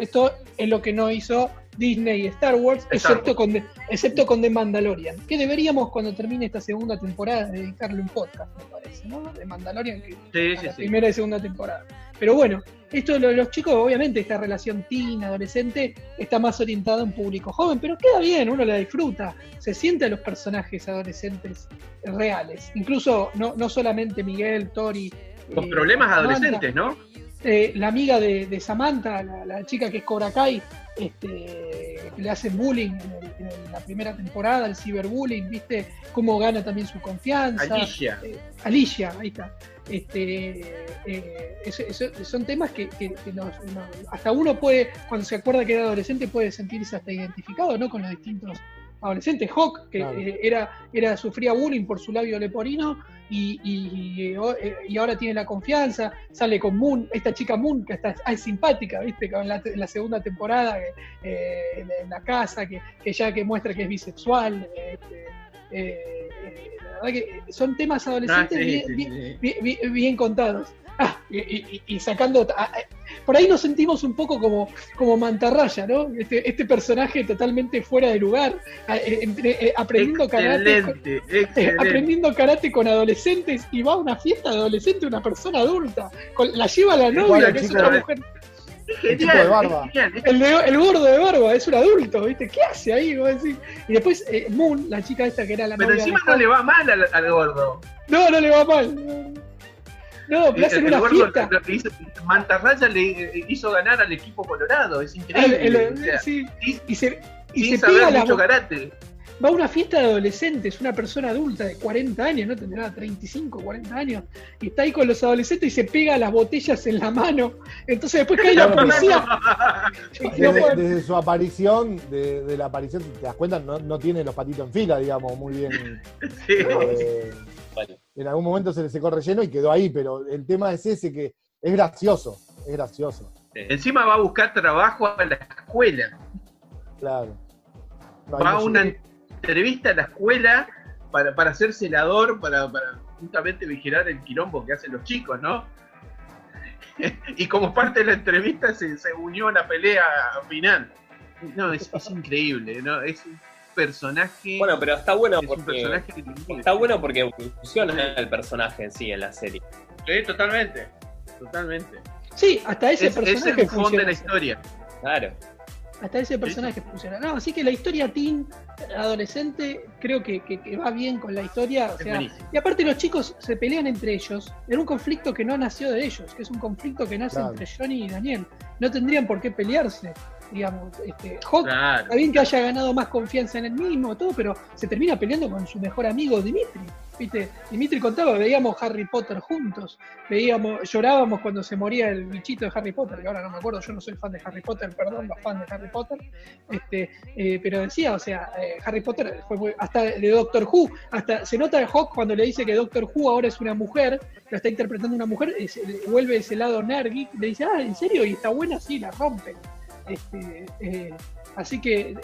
Esto es lo que no hizo Disney y Star Wars, Star excepto. Con The, excepto con The Mandalorian, que deberíamos cuando termine esta segunda temporada dedicarle un podcast, me parece, ¿no? De Mandalorian, que Sí, a sí, la sí. primera y segunda temporada. Pero bueno, esto de lo de los chicos, obviamente, esta relación teen, adolescente, está más orientada a un público joven, pero queda bien, uno la disfruta, se siente a los personajes adolescentes reales. Incluso no, no solamente Miguel, Tori. Con eh, problemas Samantha, adolescentes, ¿no? Eh, la amiga de, de Samantha, la, la chica que es Cobra Kai, este, que le hacen bullying en, el- en la primera temporada, el ciberbullying, ¿viste? Cómo gana también su confianza. Alicia. Eh, Alicia, ahí está. Este, eh, son temas que, que- que nos- nos- hasta uno puede, cuando se acuerda que era adolescente, puede sentirse hasta identificado ¿no? con los distintos adolescentes. Hawk, que Claro. eh, era, era, sufría bullying por su labio leporino y, y- y ahora tiene la confianza, sale con Moon, esta chica Moon, que está, ah, es simpática, ¿viste? Que En la, en la segunda temporada, eh, en, en la casa, que, que ya que muestra que es bisexual. este, eh, eh, la verdad que son temas Ah, adolescentes sí, bien, sí, bien- sí. bien, bien- bien contados. Ah, y, y- y sacando. ah, eh, por ahí nos sentimos un poco como, como mantarraya, ¿no? Este, este personaje totalmente fuera de lugar, ah, eh, eh, aprendiendo karate. con- Excelente, eh, excelente. aprendiendo karate con adolescentes y va a una fiesta de adolescente una persona adulta. Con- la lleva la novia, que es de- mujer. El chico de barba. El, de- el gordo de barba es un adulto, ¿viste? ¿Qué hace ahí? Y después eh, Moon, la chica esta que era la Pero novia. encima no le va mal al, al gordo. no, no le va mal. No, pero hacen una fiesta. Mantarraya le eh, hizo ganar al equipo colorado, es increíble. el- o sea, sí, sin- y se, y sin se pega saber la mucho bo- karate. va a una fiesta de adolescentes, una persona adulta de 40 años, no tendrá 35, 40 años, y está ahí con los adolescentes y se pega las botellas en la mano. Entonces después cae la policía. [laughs] no desde su aparición, de, de la aparición, te das cuenta, no, no tiene los patitos en fila, digamos, muy bien. Sí. eh, Bueno, en algún momento se le secó relleno y quedó ahí, pero el tema es ese que es gracioso, es gracioso, Encima va a buscar trabajo a la escuela. claro. No, Va a una entrevista a la escuela para, para ser celador, para, para justamente vigilar el quilombo que hacen los chicos, ¿no? [laughs] y como parte de la entrevista se, se unió a la pelea final. No, es, es increíble, ¿no? Es personaje. bueno, pero está bueno es porque está bueno porque evoluciona el personaje en sí en la serie. Sí, totalmente. Totalmente. Sí, hasta ese Es, es personaje el fondo de la historia. Claro. Hasta ese personaje funciona. No, así que la historia teen, adolescente, creo que, que- que va bien con la historia. O Es sea, y aparte los chicos se pelean entre ellos en un conflicto que no nació de ellos, que es un conflicto que nace Claro. entre Johnny y Daniel. No tendrían por qué pelearse. Digamos, este, Hawk Claro. Está bien que haya ganado más confianza en él mismo, todo, pero se termina peleando con su mejor amigo Dimitri. ¿Viste? Dimitri contaba, veíamos Harry Potter juntos, veíamos, llorábamos cuando se moría el bichito de Harry Potter, que ahora no me acuerdo, yo no soy fan de Harry Potter, perdón, los fans de Harry Potter, este, eh, pero decía, o sea, eh, Harry Potter fue muy- hasta de Doctor Who, hasta se nota de Hawk cuando le dice que Doctor Who ahora es una mujer, lo está interpretando una mujer, y se- vuelve ese lado nerd geek, le dice, ah, ¿en serio? Y está buena, sí, la rompe. Este, eh, así que eh,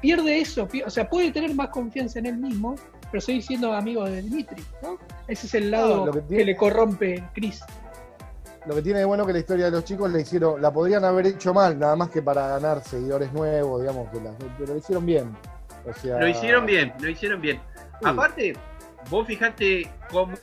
pierde eso, o sea, puede tener más confianza en él mismo, pero seguir siendo amigo de Dimitri, ¿no? Ese es el lado No, lo que le corrompe Chris. Lo que tiene de bueno que la historia de los chicos la hicieron, la podrían haber hecho mal, nada más que para ganar seguidores nuevos, digamos, que la- pero lo hicieron bien. O sea, Lo hicieron bien, lo hicieron bien. Sí. Aparte, vos fijate cómo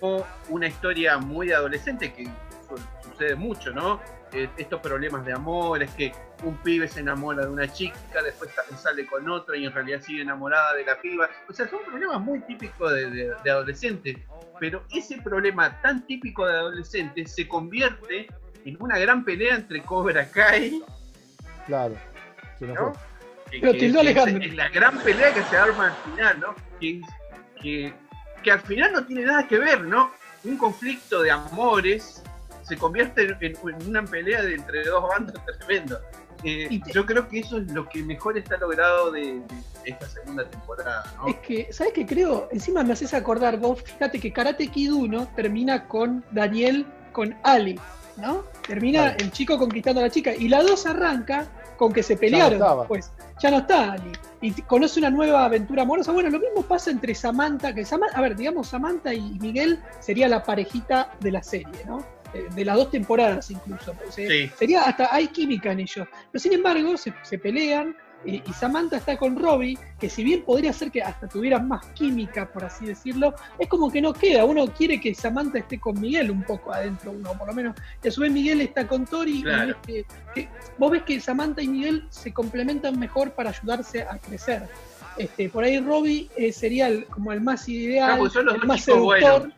una historia muy adolescente, que su- sucede mucho, ¿no? Eh, estos problemas de amor, es que un pibe se enamora de una chica, después sa- sale con otra y en realidad sigue enamorada de la piba. O sea, son problemas muy típicos de, de- de adolescentes. Pero ese problema tan típico de adolescentes se convierte en una gran pelea entre Cobra Kai, Claro. Se nos ¿no? Que, Pero que- es la gran pelea que se arma al final, ¿no? Que, que, que al final no tiene nada que ver, ¿no? Un conflicto de amores se convierte en, en- en una pelea de entre dos bandos [laughs] tremendo. Eh, te- yo creo que eso es lo que mejor está logrado de, de esta segunda temporada, ¿no? Es que, ¿sabes qué creo? Encima me haces acordar, vos fíjate que Karate Kid 1 termina con Daniel con Ali, ¿no? Termina el chico conquistando a la chica. Y la 2 arranca con que se pelearon. estaba. pues ya no está Ali. Y conoce una nueva aventura amorosa. Bueno, lo mismo pasa entre Samantha, que Samantha, a ver, digamos, Samantha y Miguel sería la parejita de la serie, ¿no? Eh, De las dos temporadas incluso. pues, Sí. Sería hasta, hay química en ellos. Pero sin embargo, se, se pelean y, y Samantha está con Robbie, que si bien podría ser que hasta tuvieran más química, por así decirlo, es como que no queda. Uno quiere que Samantha esté con Miguel un poco adentro, uno por lo menos. Y a su vez Miguel está con Tori. y ves que- que- vos ves que Samantha y Miguel se complementan mejor para ayudarse a crecer. Este, por ahí Robbie eh, sería el- como el más ideal, son los el más seductor. buenos.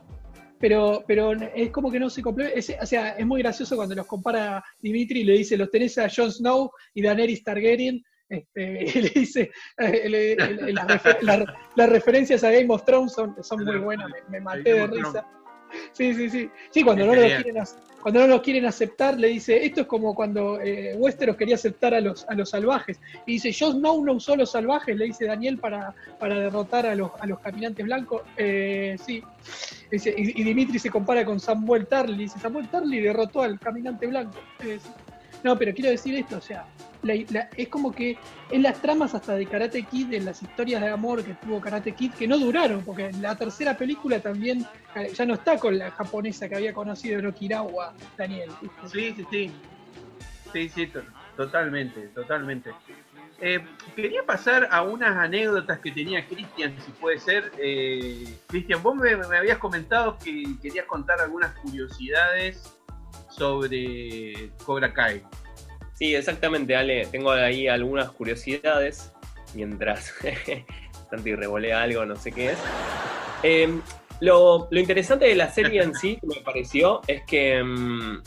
Pero, pero es como que no se complementa. O sea, es muy gracioso cuando los compara Dimitri y le dice, los tenés a Jon Snow y Daenerys Targaryen. Este, [laughs] y le dice, eh, le- le- las, refer- la- las referencias a Game of Thrones son, son muy buenas, me, me maté de risa. Sí, sí, sí. Sí, cuando no, lo quieren, ac- cuando no los quieren aceptar, le dice, esto es como cuando eh, Westeros quería aceptar a los, a los salvajes. Y dice, Jon Snow no usó los salvajes, le dice Daniel, para, para derrotar a los, a los caminantes blancos. Eh, sí. Dice, y, Dimitri se compara con Samuel Tarly, dice, Samuel Tarly derrotó al caminante blanco. Eh. No, pero quiero decir esto, o sea, es como que en las tramas hasta de Karate Kid, en las historias de amor que tuvo Karate Kid, que no duraron, porque la tercera película también eh, ya no está con la japonesa que había conocido en Okinawa, Daniel. Sí, sí, sí. Sí, sí, to- totalmente, totalmente. Eh, quería pasar a unas anécdotas que tenía Cristian, si puede ser. Eh, Cristian, vos me habías comentado que querías contar algunas curiosidades sobre Cobra Kai. Sí, exactamente, Ale. Tengo ahí algunas curiosidades mientras [laughs] Santi revolea algo, no sé qué es. Eh, lo, interesante de la serie en sí, me pareció, es que mm,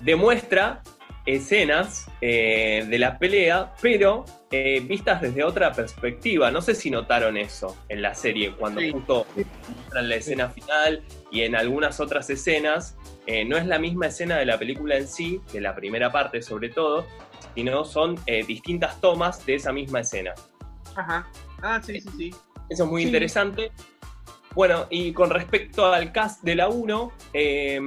demuestra escenas eh, de la pelea, pero eh, vistas desde otra perspectiva. No sé si notaron eso en la serie, cuando Sí. justo muestran la escena final y en algunas otras escenas eh, no es la misma escena de la película en sí, de la primera parte sobre todo, sino son distintas tomas de esa misma escena. Ajá. Ah, sí, sí, sí. Eso es muy Sí. interesante. Bueno, y con respecto al cast de la 1, eh,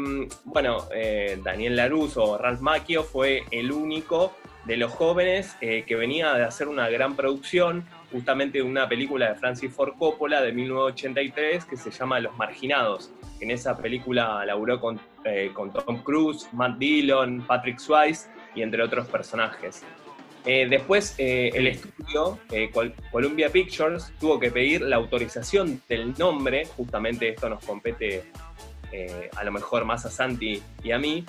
bueno, eh, Daniel Laruso o Ralph Macchio fue el único de los jóvenes eh, que venía de hacer una gran producción, justamente una película de Francis Ford Coppola de 1983 que se llama Los Marginados. En esa película laburó con, eh, con Tom Cruise, Matt Dillon, Patrick Swayze y entre otros personajes. Eh, después, eh, el estudio, eh, Col- Columbia Pictures, tuvo que pedir la autorización del nombre, justamente esto nos compete a lo mejor más a Santi y a mí,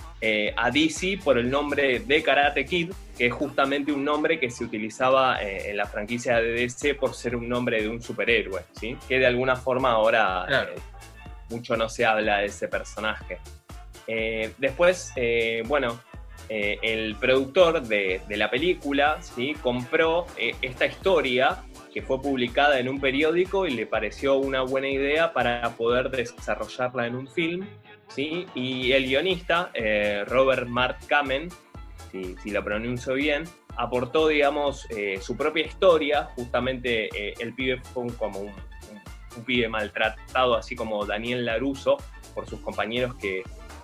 a DC por el nombre de Karate Kid, que es justamente un nombre que se utilizaba en la franquicia de DC por ser un nombre de un superhéroe, ¿sí? que de alguna forma ahora Claro. mucho no se habla de ese personaje. Después, bueno, eh, el productor de, la película ¿sí? compró eh, esta historia que fue publicada en un periódico y le pareció una buena idea para poder desarrollarla en un film. ¿sí? Y el guionista, eh, Robert Mark Kamen, si, si lo pronuncio bien, aportó, digamos, su propia historia. Justamente el pibe fue como un- un pibe maltratado, así como Daniel Laruso, por sus compañeros que,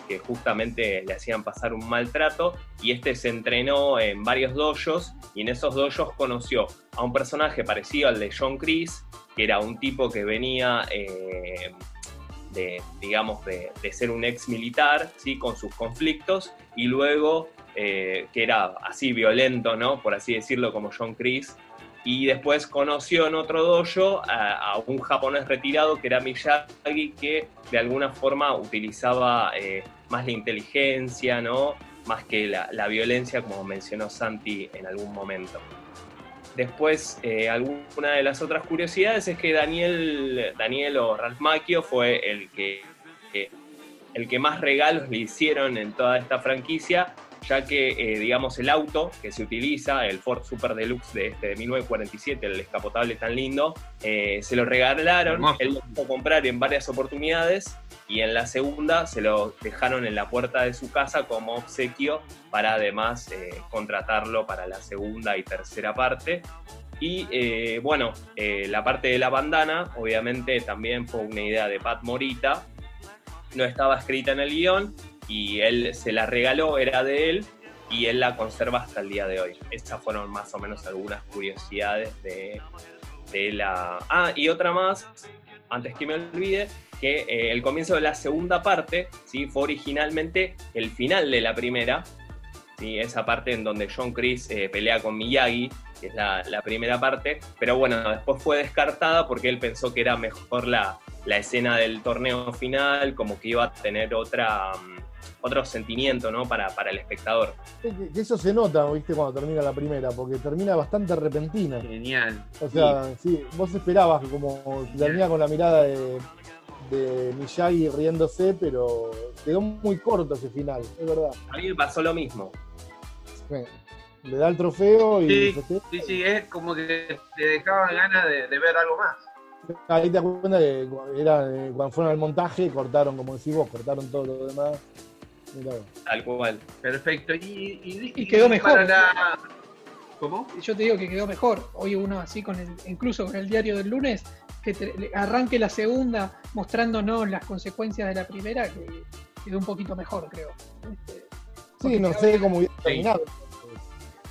que justamente le hacían pasar un maltrato. Y este se entrenó en varios dojos y en esos dojos conoció a un personaje parecido al de John Chris, que era un tipo que venía... eh, de, digamos, de, ser un ex militar, ¿sí? con sus conflictos, y luego eh, que era así violento, ¿no? Por así decirlo, como John Chris. Y después conoció en otro dojo a, un japonés retirado que era Miyagi, que de alguna forma utilizaba eh, más la inteligencia, ¿no? más que la, violencia, como mencionó Santi en algún momento. Después, eh, alguna de las otras curiosidades es que Daniel, Daniel o Ralph Macchio fue el que- el que más regalos le hicieron en toda esta franquicia, ya que, eh, digamos, el auto que se utiliza, el Ford Super Deluxe de, este, de 1947, el descapotable tan lindo, eh, se lo regalaron, Hermoso. él lo pudo comprar en varias oportunidades y en la segunda se lo dejaron en la puerta de su casa como obsequio para además eh, contratarlo para la segunda y tercera parte. Y eh, bueno, eh, la parte de la bandana, obviamente también fue una idea de Pat Morita, no estaba escrita en el guion y él se la regaló, era de él y él la conserva hasta el día de hoy. Estas fueron más o menos algunas curiosidades de, de la... Ah, y otra más, antes que me olvide, que eh, el comienzo de la segunda parte ¿sí? fue originalmente el final de la primera, ¿sí? esa parte en donde John Chris eh, pelea con Miyagi, que es la, la primera parte, pero bueno, después fue descartada porque él pensó que era mejor la, la escena del torneo final, como que iba a tener otra, mm, otro sentimiento ¿no? para, para el espectador. Que, eso se nota, ¿viste? Cuando termina la primera, porque termina bastante repentina. Genial. O sea, sí, vos esperabas que como termina con la mirada de, de Miyagi riéndose, pero quedó muy corto ese final, es verdad. A mí me pasó lo mismo. Le da el trofeo y Sí. Sí, sí, es como que te dejaba ganas de, de ver algo más. ahí te das cuenta que era, eh, cuando fueron al montaje cortaron, como decís vos, cortaron todo lo demás. Tal cual. Perfecto. Y, y- Y quedó mejor. para la- ¿Cómo? Yo te digo que quedó mejor. Hoy uno así con el, incluso con el diario del lunes, que te- arranque la segunda mostrándonos las consecuencias de la primera, que quedó un poquito mejor, creo. Este, Sí, no sé cómo hubiera terminado.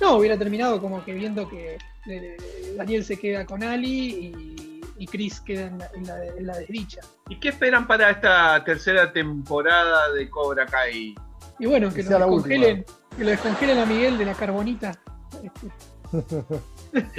No, hubiera terminado como que viendo que eh, Daniel se queda con Ali y, y Chris queda en la, en la- en la desdicha. ¿Y qué esperan para esta tercera temporada de Cobra Kai? Y bueno, que Que lo descongelen, que lo descongelen a Miguel de la carbonita. [laughs]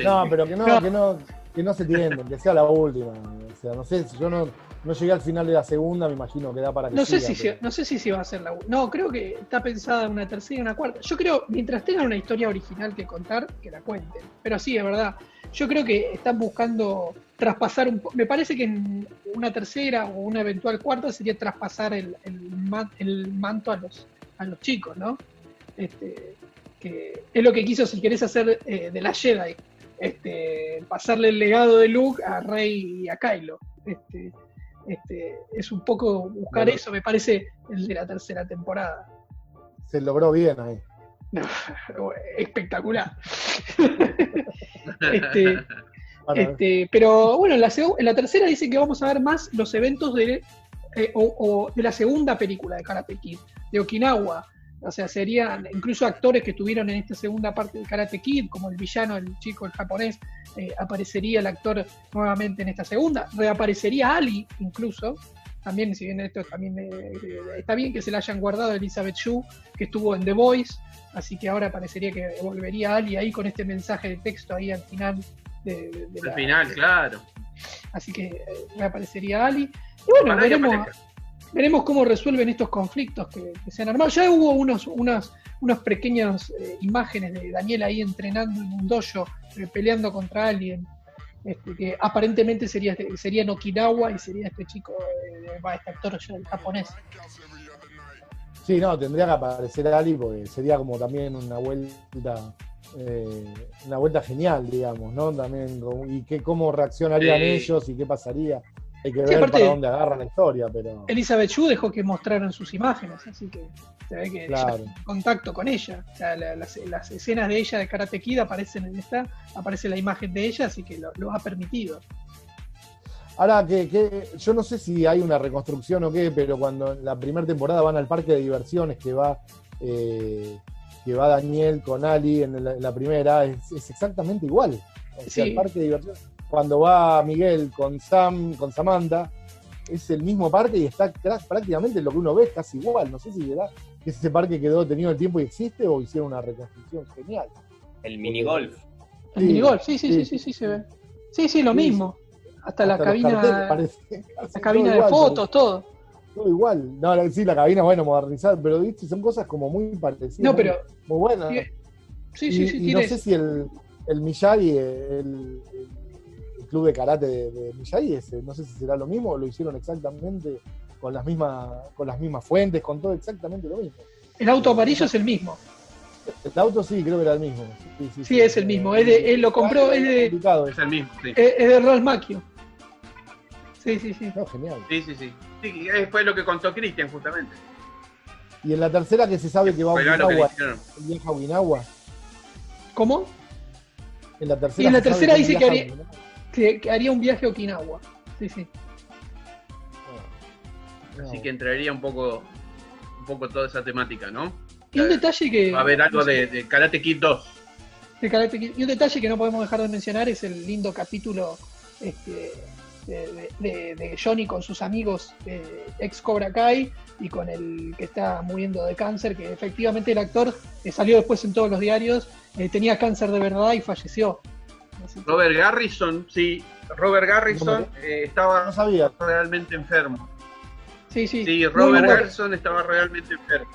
No, pero que no, No. que no, que no se tienden, que sea la última. O sea, no sé, si yo no, no llegué al final de la segunda, me imagino que da para que No sé, siga, si, pero- no sé si se va a hacer la No, creo que está pensada una tercera y una cuarta. Yo creo, mientras tengan una historia original que contar, que la cuenten. Pero sí, es verdad. Yo creo que están buscando traspasar un Me parece que en una tercera o una eventual cuarta sería traspasar el, el, el manto a los, a los chicos, ¿no? Este, que es lo que quiso, si querés hacer eh, de la Jedi. Este, pasarle el legado de Luke a Rey y a Kylo. Este, este, es un poco buscar Bueno. eso, me parece, el de la tercera temporada. se logró bien ahí. [laughs] Espectacular. [laughs] Este, este, pero bueno, en la, en la tercera dice que vamos a ver más los eventos de, eh, o, o de la segunda película de Karate Kid, de Okinawa. O sea, serían incluso actores que estuvieron en esta segunda parte de Karate Kid, como el villano, el chico, el japonés, eh, aparecería el actor nuevamente en esta segunda. Reaparecería Ali, incluso. También, si bien esto también eh, está bien que se la hayan guardado Elizabeth Shue, que estuvo en The Voice, así que ahora parecería que volvería Ali ahí con este mensaje de texto ahí al final. De, de- de Al la- final, claro. Así que eh, reaparecería Ali. Y bueno, veremos. Veremos cómo resuelven estos conflictos que, que se han armado. Ya hubo unos, unas, unas pequeñas eh, imágenes de Daniel ahí entrenando en un dojo, eh, peleando contra alguien. Este, que aparentemente sería, este- sería en Okinawa y sería este chico, eh, este actor japonés. Sí, no, tendría que aparecer Ali porque sería como también una vuelta, eh, una vuelta genial, digamos, ¿no? También, y que, cómo reaccionarían Sí. ellos y qué pasaría. Hay que Sí, ver aparte- para dónde agarran la historia, pero Elizabeth Shue dejó que mostraran sus imágenes, así que se ve que Claro. en contacto con ella. O sea, la- las, las escenas de ella de Karate Kid aparecen en esta, aparece la imagen de ella, así que lo, lo ha permitido. Ahora que, que- yo no sé si hay una reconstrucción o qué, pero cuando en la primera temporada van al parque de diversiones que va eh, que va Daniel con Ali en la, en la primera, es, es exactamente igual. O sea, Sí. el parque de diversiones. Cuando va Miguel con Sam, con Samantha, es el mismo parque y está prácticamente lo que uno ve es casi igual. No sé si será que ese parque quedó tenido el tiempo y existe o hicieron una reconstrucción genial. El minigolf. El minigolf, sí, sí, sí, sí, sí, sí, se ve. Sí, sí, lo Sí, mismo. Hasta, la cabina, [laughs] la cabina de igual, fotos, todo. Todo igual. No, la- sí, la cabina, bueno, modernizada, pero viste, son cosas como muy parecidas. No, pero Muy buenas. sí, sí, y, sí, sí, y no sé si el, el Miyagi, el, el club de karate de, de Miyagi, ese, no sé si será lo mismo o lo hicieron exactamente con las mismas, con las mismas fuentes, con todo exactamente lo mismo. el auto amarillo es el mismo. El auto sí, creo que era el mismo. Sí, sí, Sí, es el mismo. Es de- él lo compró, es de- Es el mismo, sí. Es, es de Ralph Macchio. Sí, sí, sí. No, genial. Sí, sí, sí. Sí, eh, fue lo que contó Cristian justamente. Y en la tercera que se sabe que va a que hicieron. viaja a Okinawa. ¿Cómo? En la tercera, Y en la tercera dice que Okinawa. Que, que haría un viaje a Okinawa. Sí, sí. No, Así que entraría un poco, un poco toda esa temática, ¿no? Y un detalle que. Va a haber algo de, de Karate Kid 2. de Karate Kid. Y un detalle que no podemos dejar de mencionar es el lindo capítulo este, de, de- de Johnny con sus amigos eh, ex Cobra Kai y con el que está muriendo de cáncer, que efectivamente el actor eh, salió después en todos los diarios, eh, tenía cáncer de verdad y falleció. Robert Garrison, sí. Robert Garrison eh, no estaba sabía. realmente enfermo. sí, sí. Sí, Robert bueno. Garrison estaba realmente enfermo.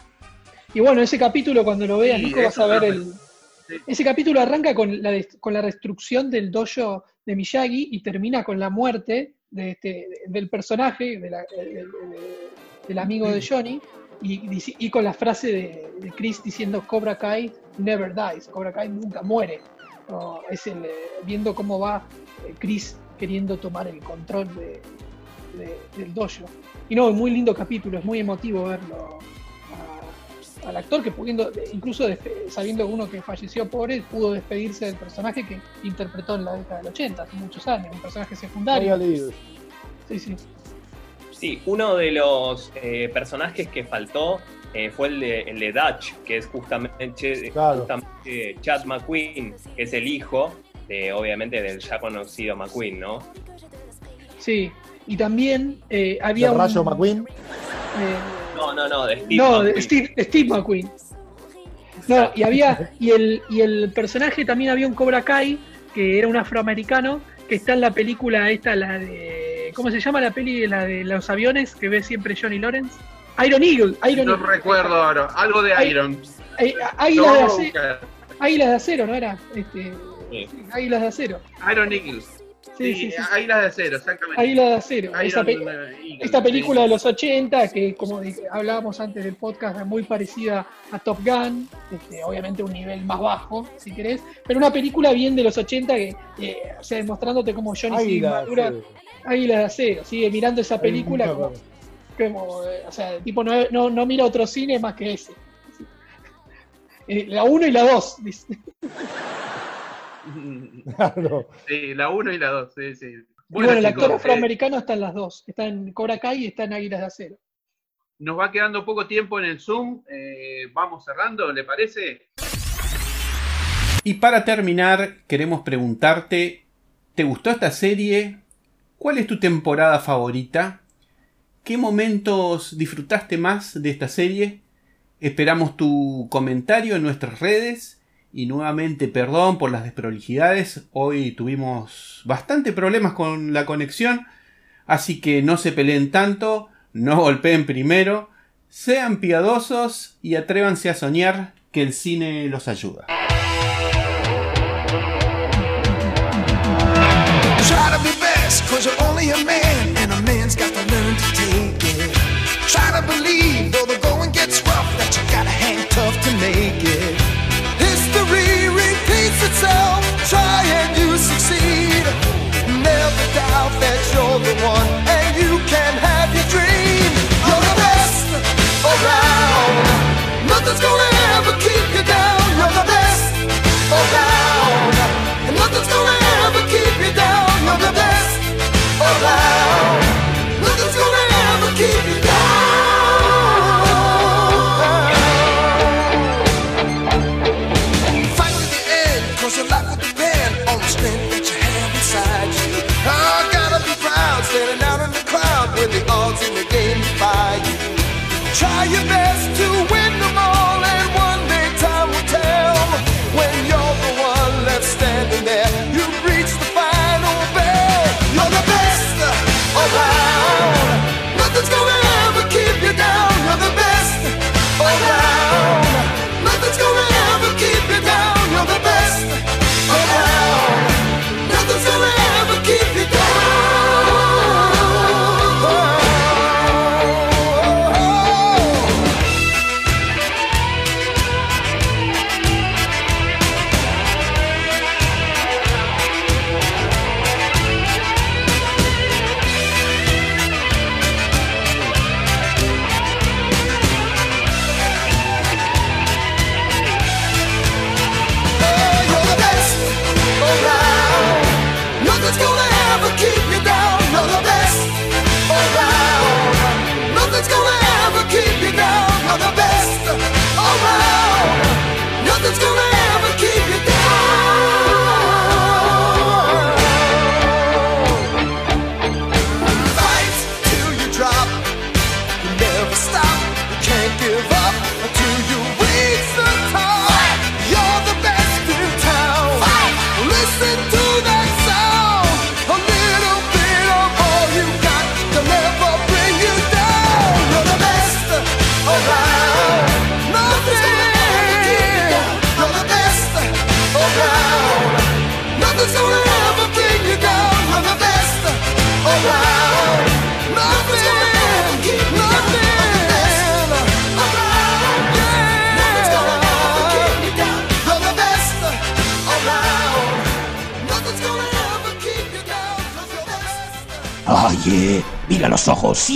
Y bueno, ese capítulo cuando lo veas, Sí, Nico, vas a ver el... Sí. Ese capítulo arranca con la, con la destrucción del dojo de Miyagi y termina con la muerte de este, del personaje, de la- del, amigo de Johnny, y, con la frase de, de Chris diciendo Cobra Kai never dies, Cobra Kai nunca muere. No, es el, eh, viendo cómo va eh, Chris queriendo tomar el control de- de- del dojo. Y no, muy lindo capítulo, es muy emotivo verlo a- al actor que pudiendo, incluso despe- sabiendo uno que falleció pobre, pudo despedirse del personaje que interpretó en la década del 80, hace muchos años, un personaje secundario. Sí, sí. Sí, uno de los eh, personajes que faltó eh, fue el de, el de Dutch, que es justamente, Claro. justamente Chad McQueen, que es el hijo de, obviamente, del ya conocido McQueen, ¿no? Sí. Y también eh, había ¿De un. Rayo McQueen? eh, No, no, no, de Steve no, de McQueen. Steve, Steve McQueen. No, y había. Y el, y el personaje también había un Cobra Kai, que era un afroamericano, que está en la película esta, la de. ¿Cómo se llama la peli? La de los aviones que ve siempre Johnny Lawrence. Iron Eagle. Iron No Eagle. recuerdo ahora. Algo de Iron. Águilas, de acero. Águilas de acero, ¿no era? Este, Sí. sí, Águilas de acero. Iron Eagle. Sí, Sí, sí, sí. Águilas de acero, exactamente. Águilas de acero. Iron Esa pe- Eagle, Esta película de los 80, que como dije- hablábamos antes del podcast, es muy parecida a Top Gun, este, obviamente un nivel más bajo, si querés, pero una película bien de los 80, que, eh, o sea, demostrándote como Johnny sí Águila, madura, sí. Águila de Acero, sigue mirando esa película como, como, eh, o sea, tipo no, no, no mira otro cine más que ese. [laughs] Eh, la 1 y la 2, dice. Claro. Sí, la 1 y la 2, sí, sí. Y bueno, el chicos, actor eh, afroamericano está en las dos, está en Cobra Kai y está en Águilas de Acero. nos va quedando poco tiempo en el Zoom. eh, vamos cerrando, ¿le parece? Y para terminar, queremos preguntarte, ¿te gustó esta serie? ¿Cuál es tu temporada favorita? ¿Qué momentos disfrutaste más de esta serie? Esperamos tu comentario en nuestras redes. Y nuevamente, perdón por las desprolijidades. Hoy tuvimos bastante problemas con la conexión. Así que no se peleen tanto, no golpeen primero, sean piadosos y atrévanse a soñar que el cine los ayuda. Though the going gets rough, that you gotta hang tough to make it. History repeats itself, try and you succeed. Never doubt that you're the one,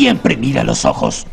Siempre mira los ojos.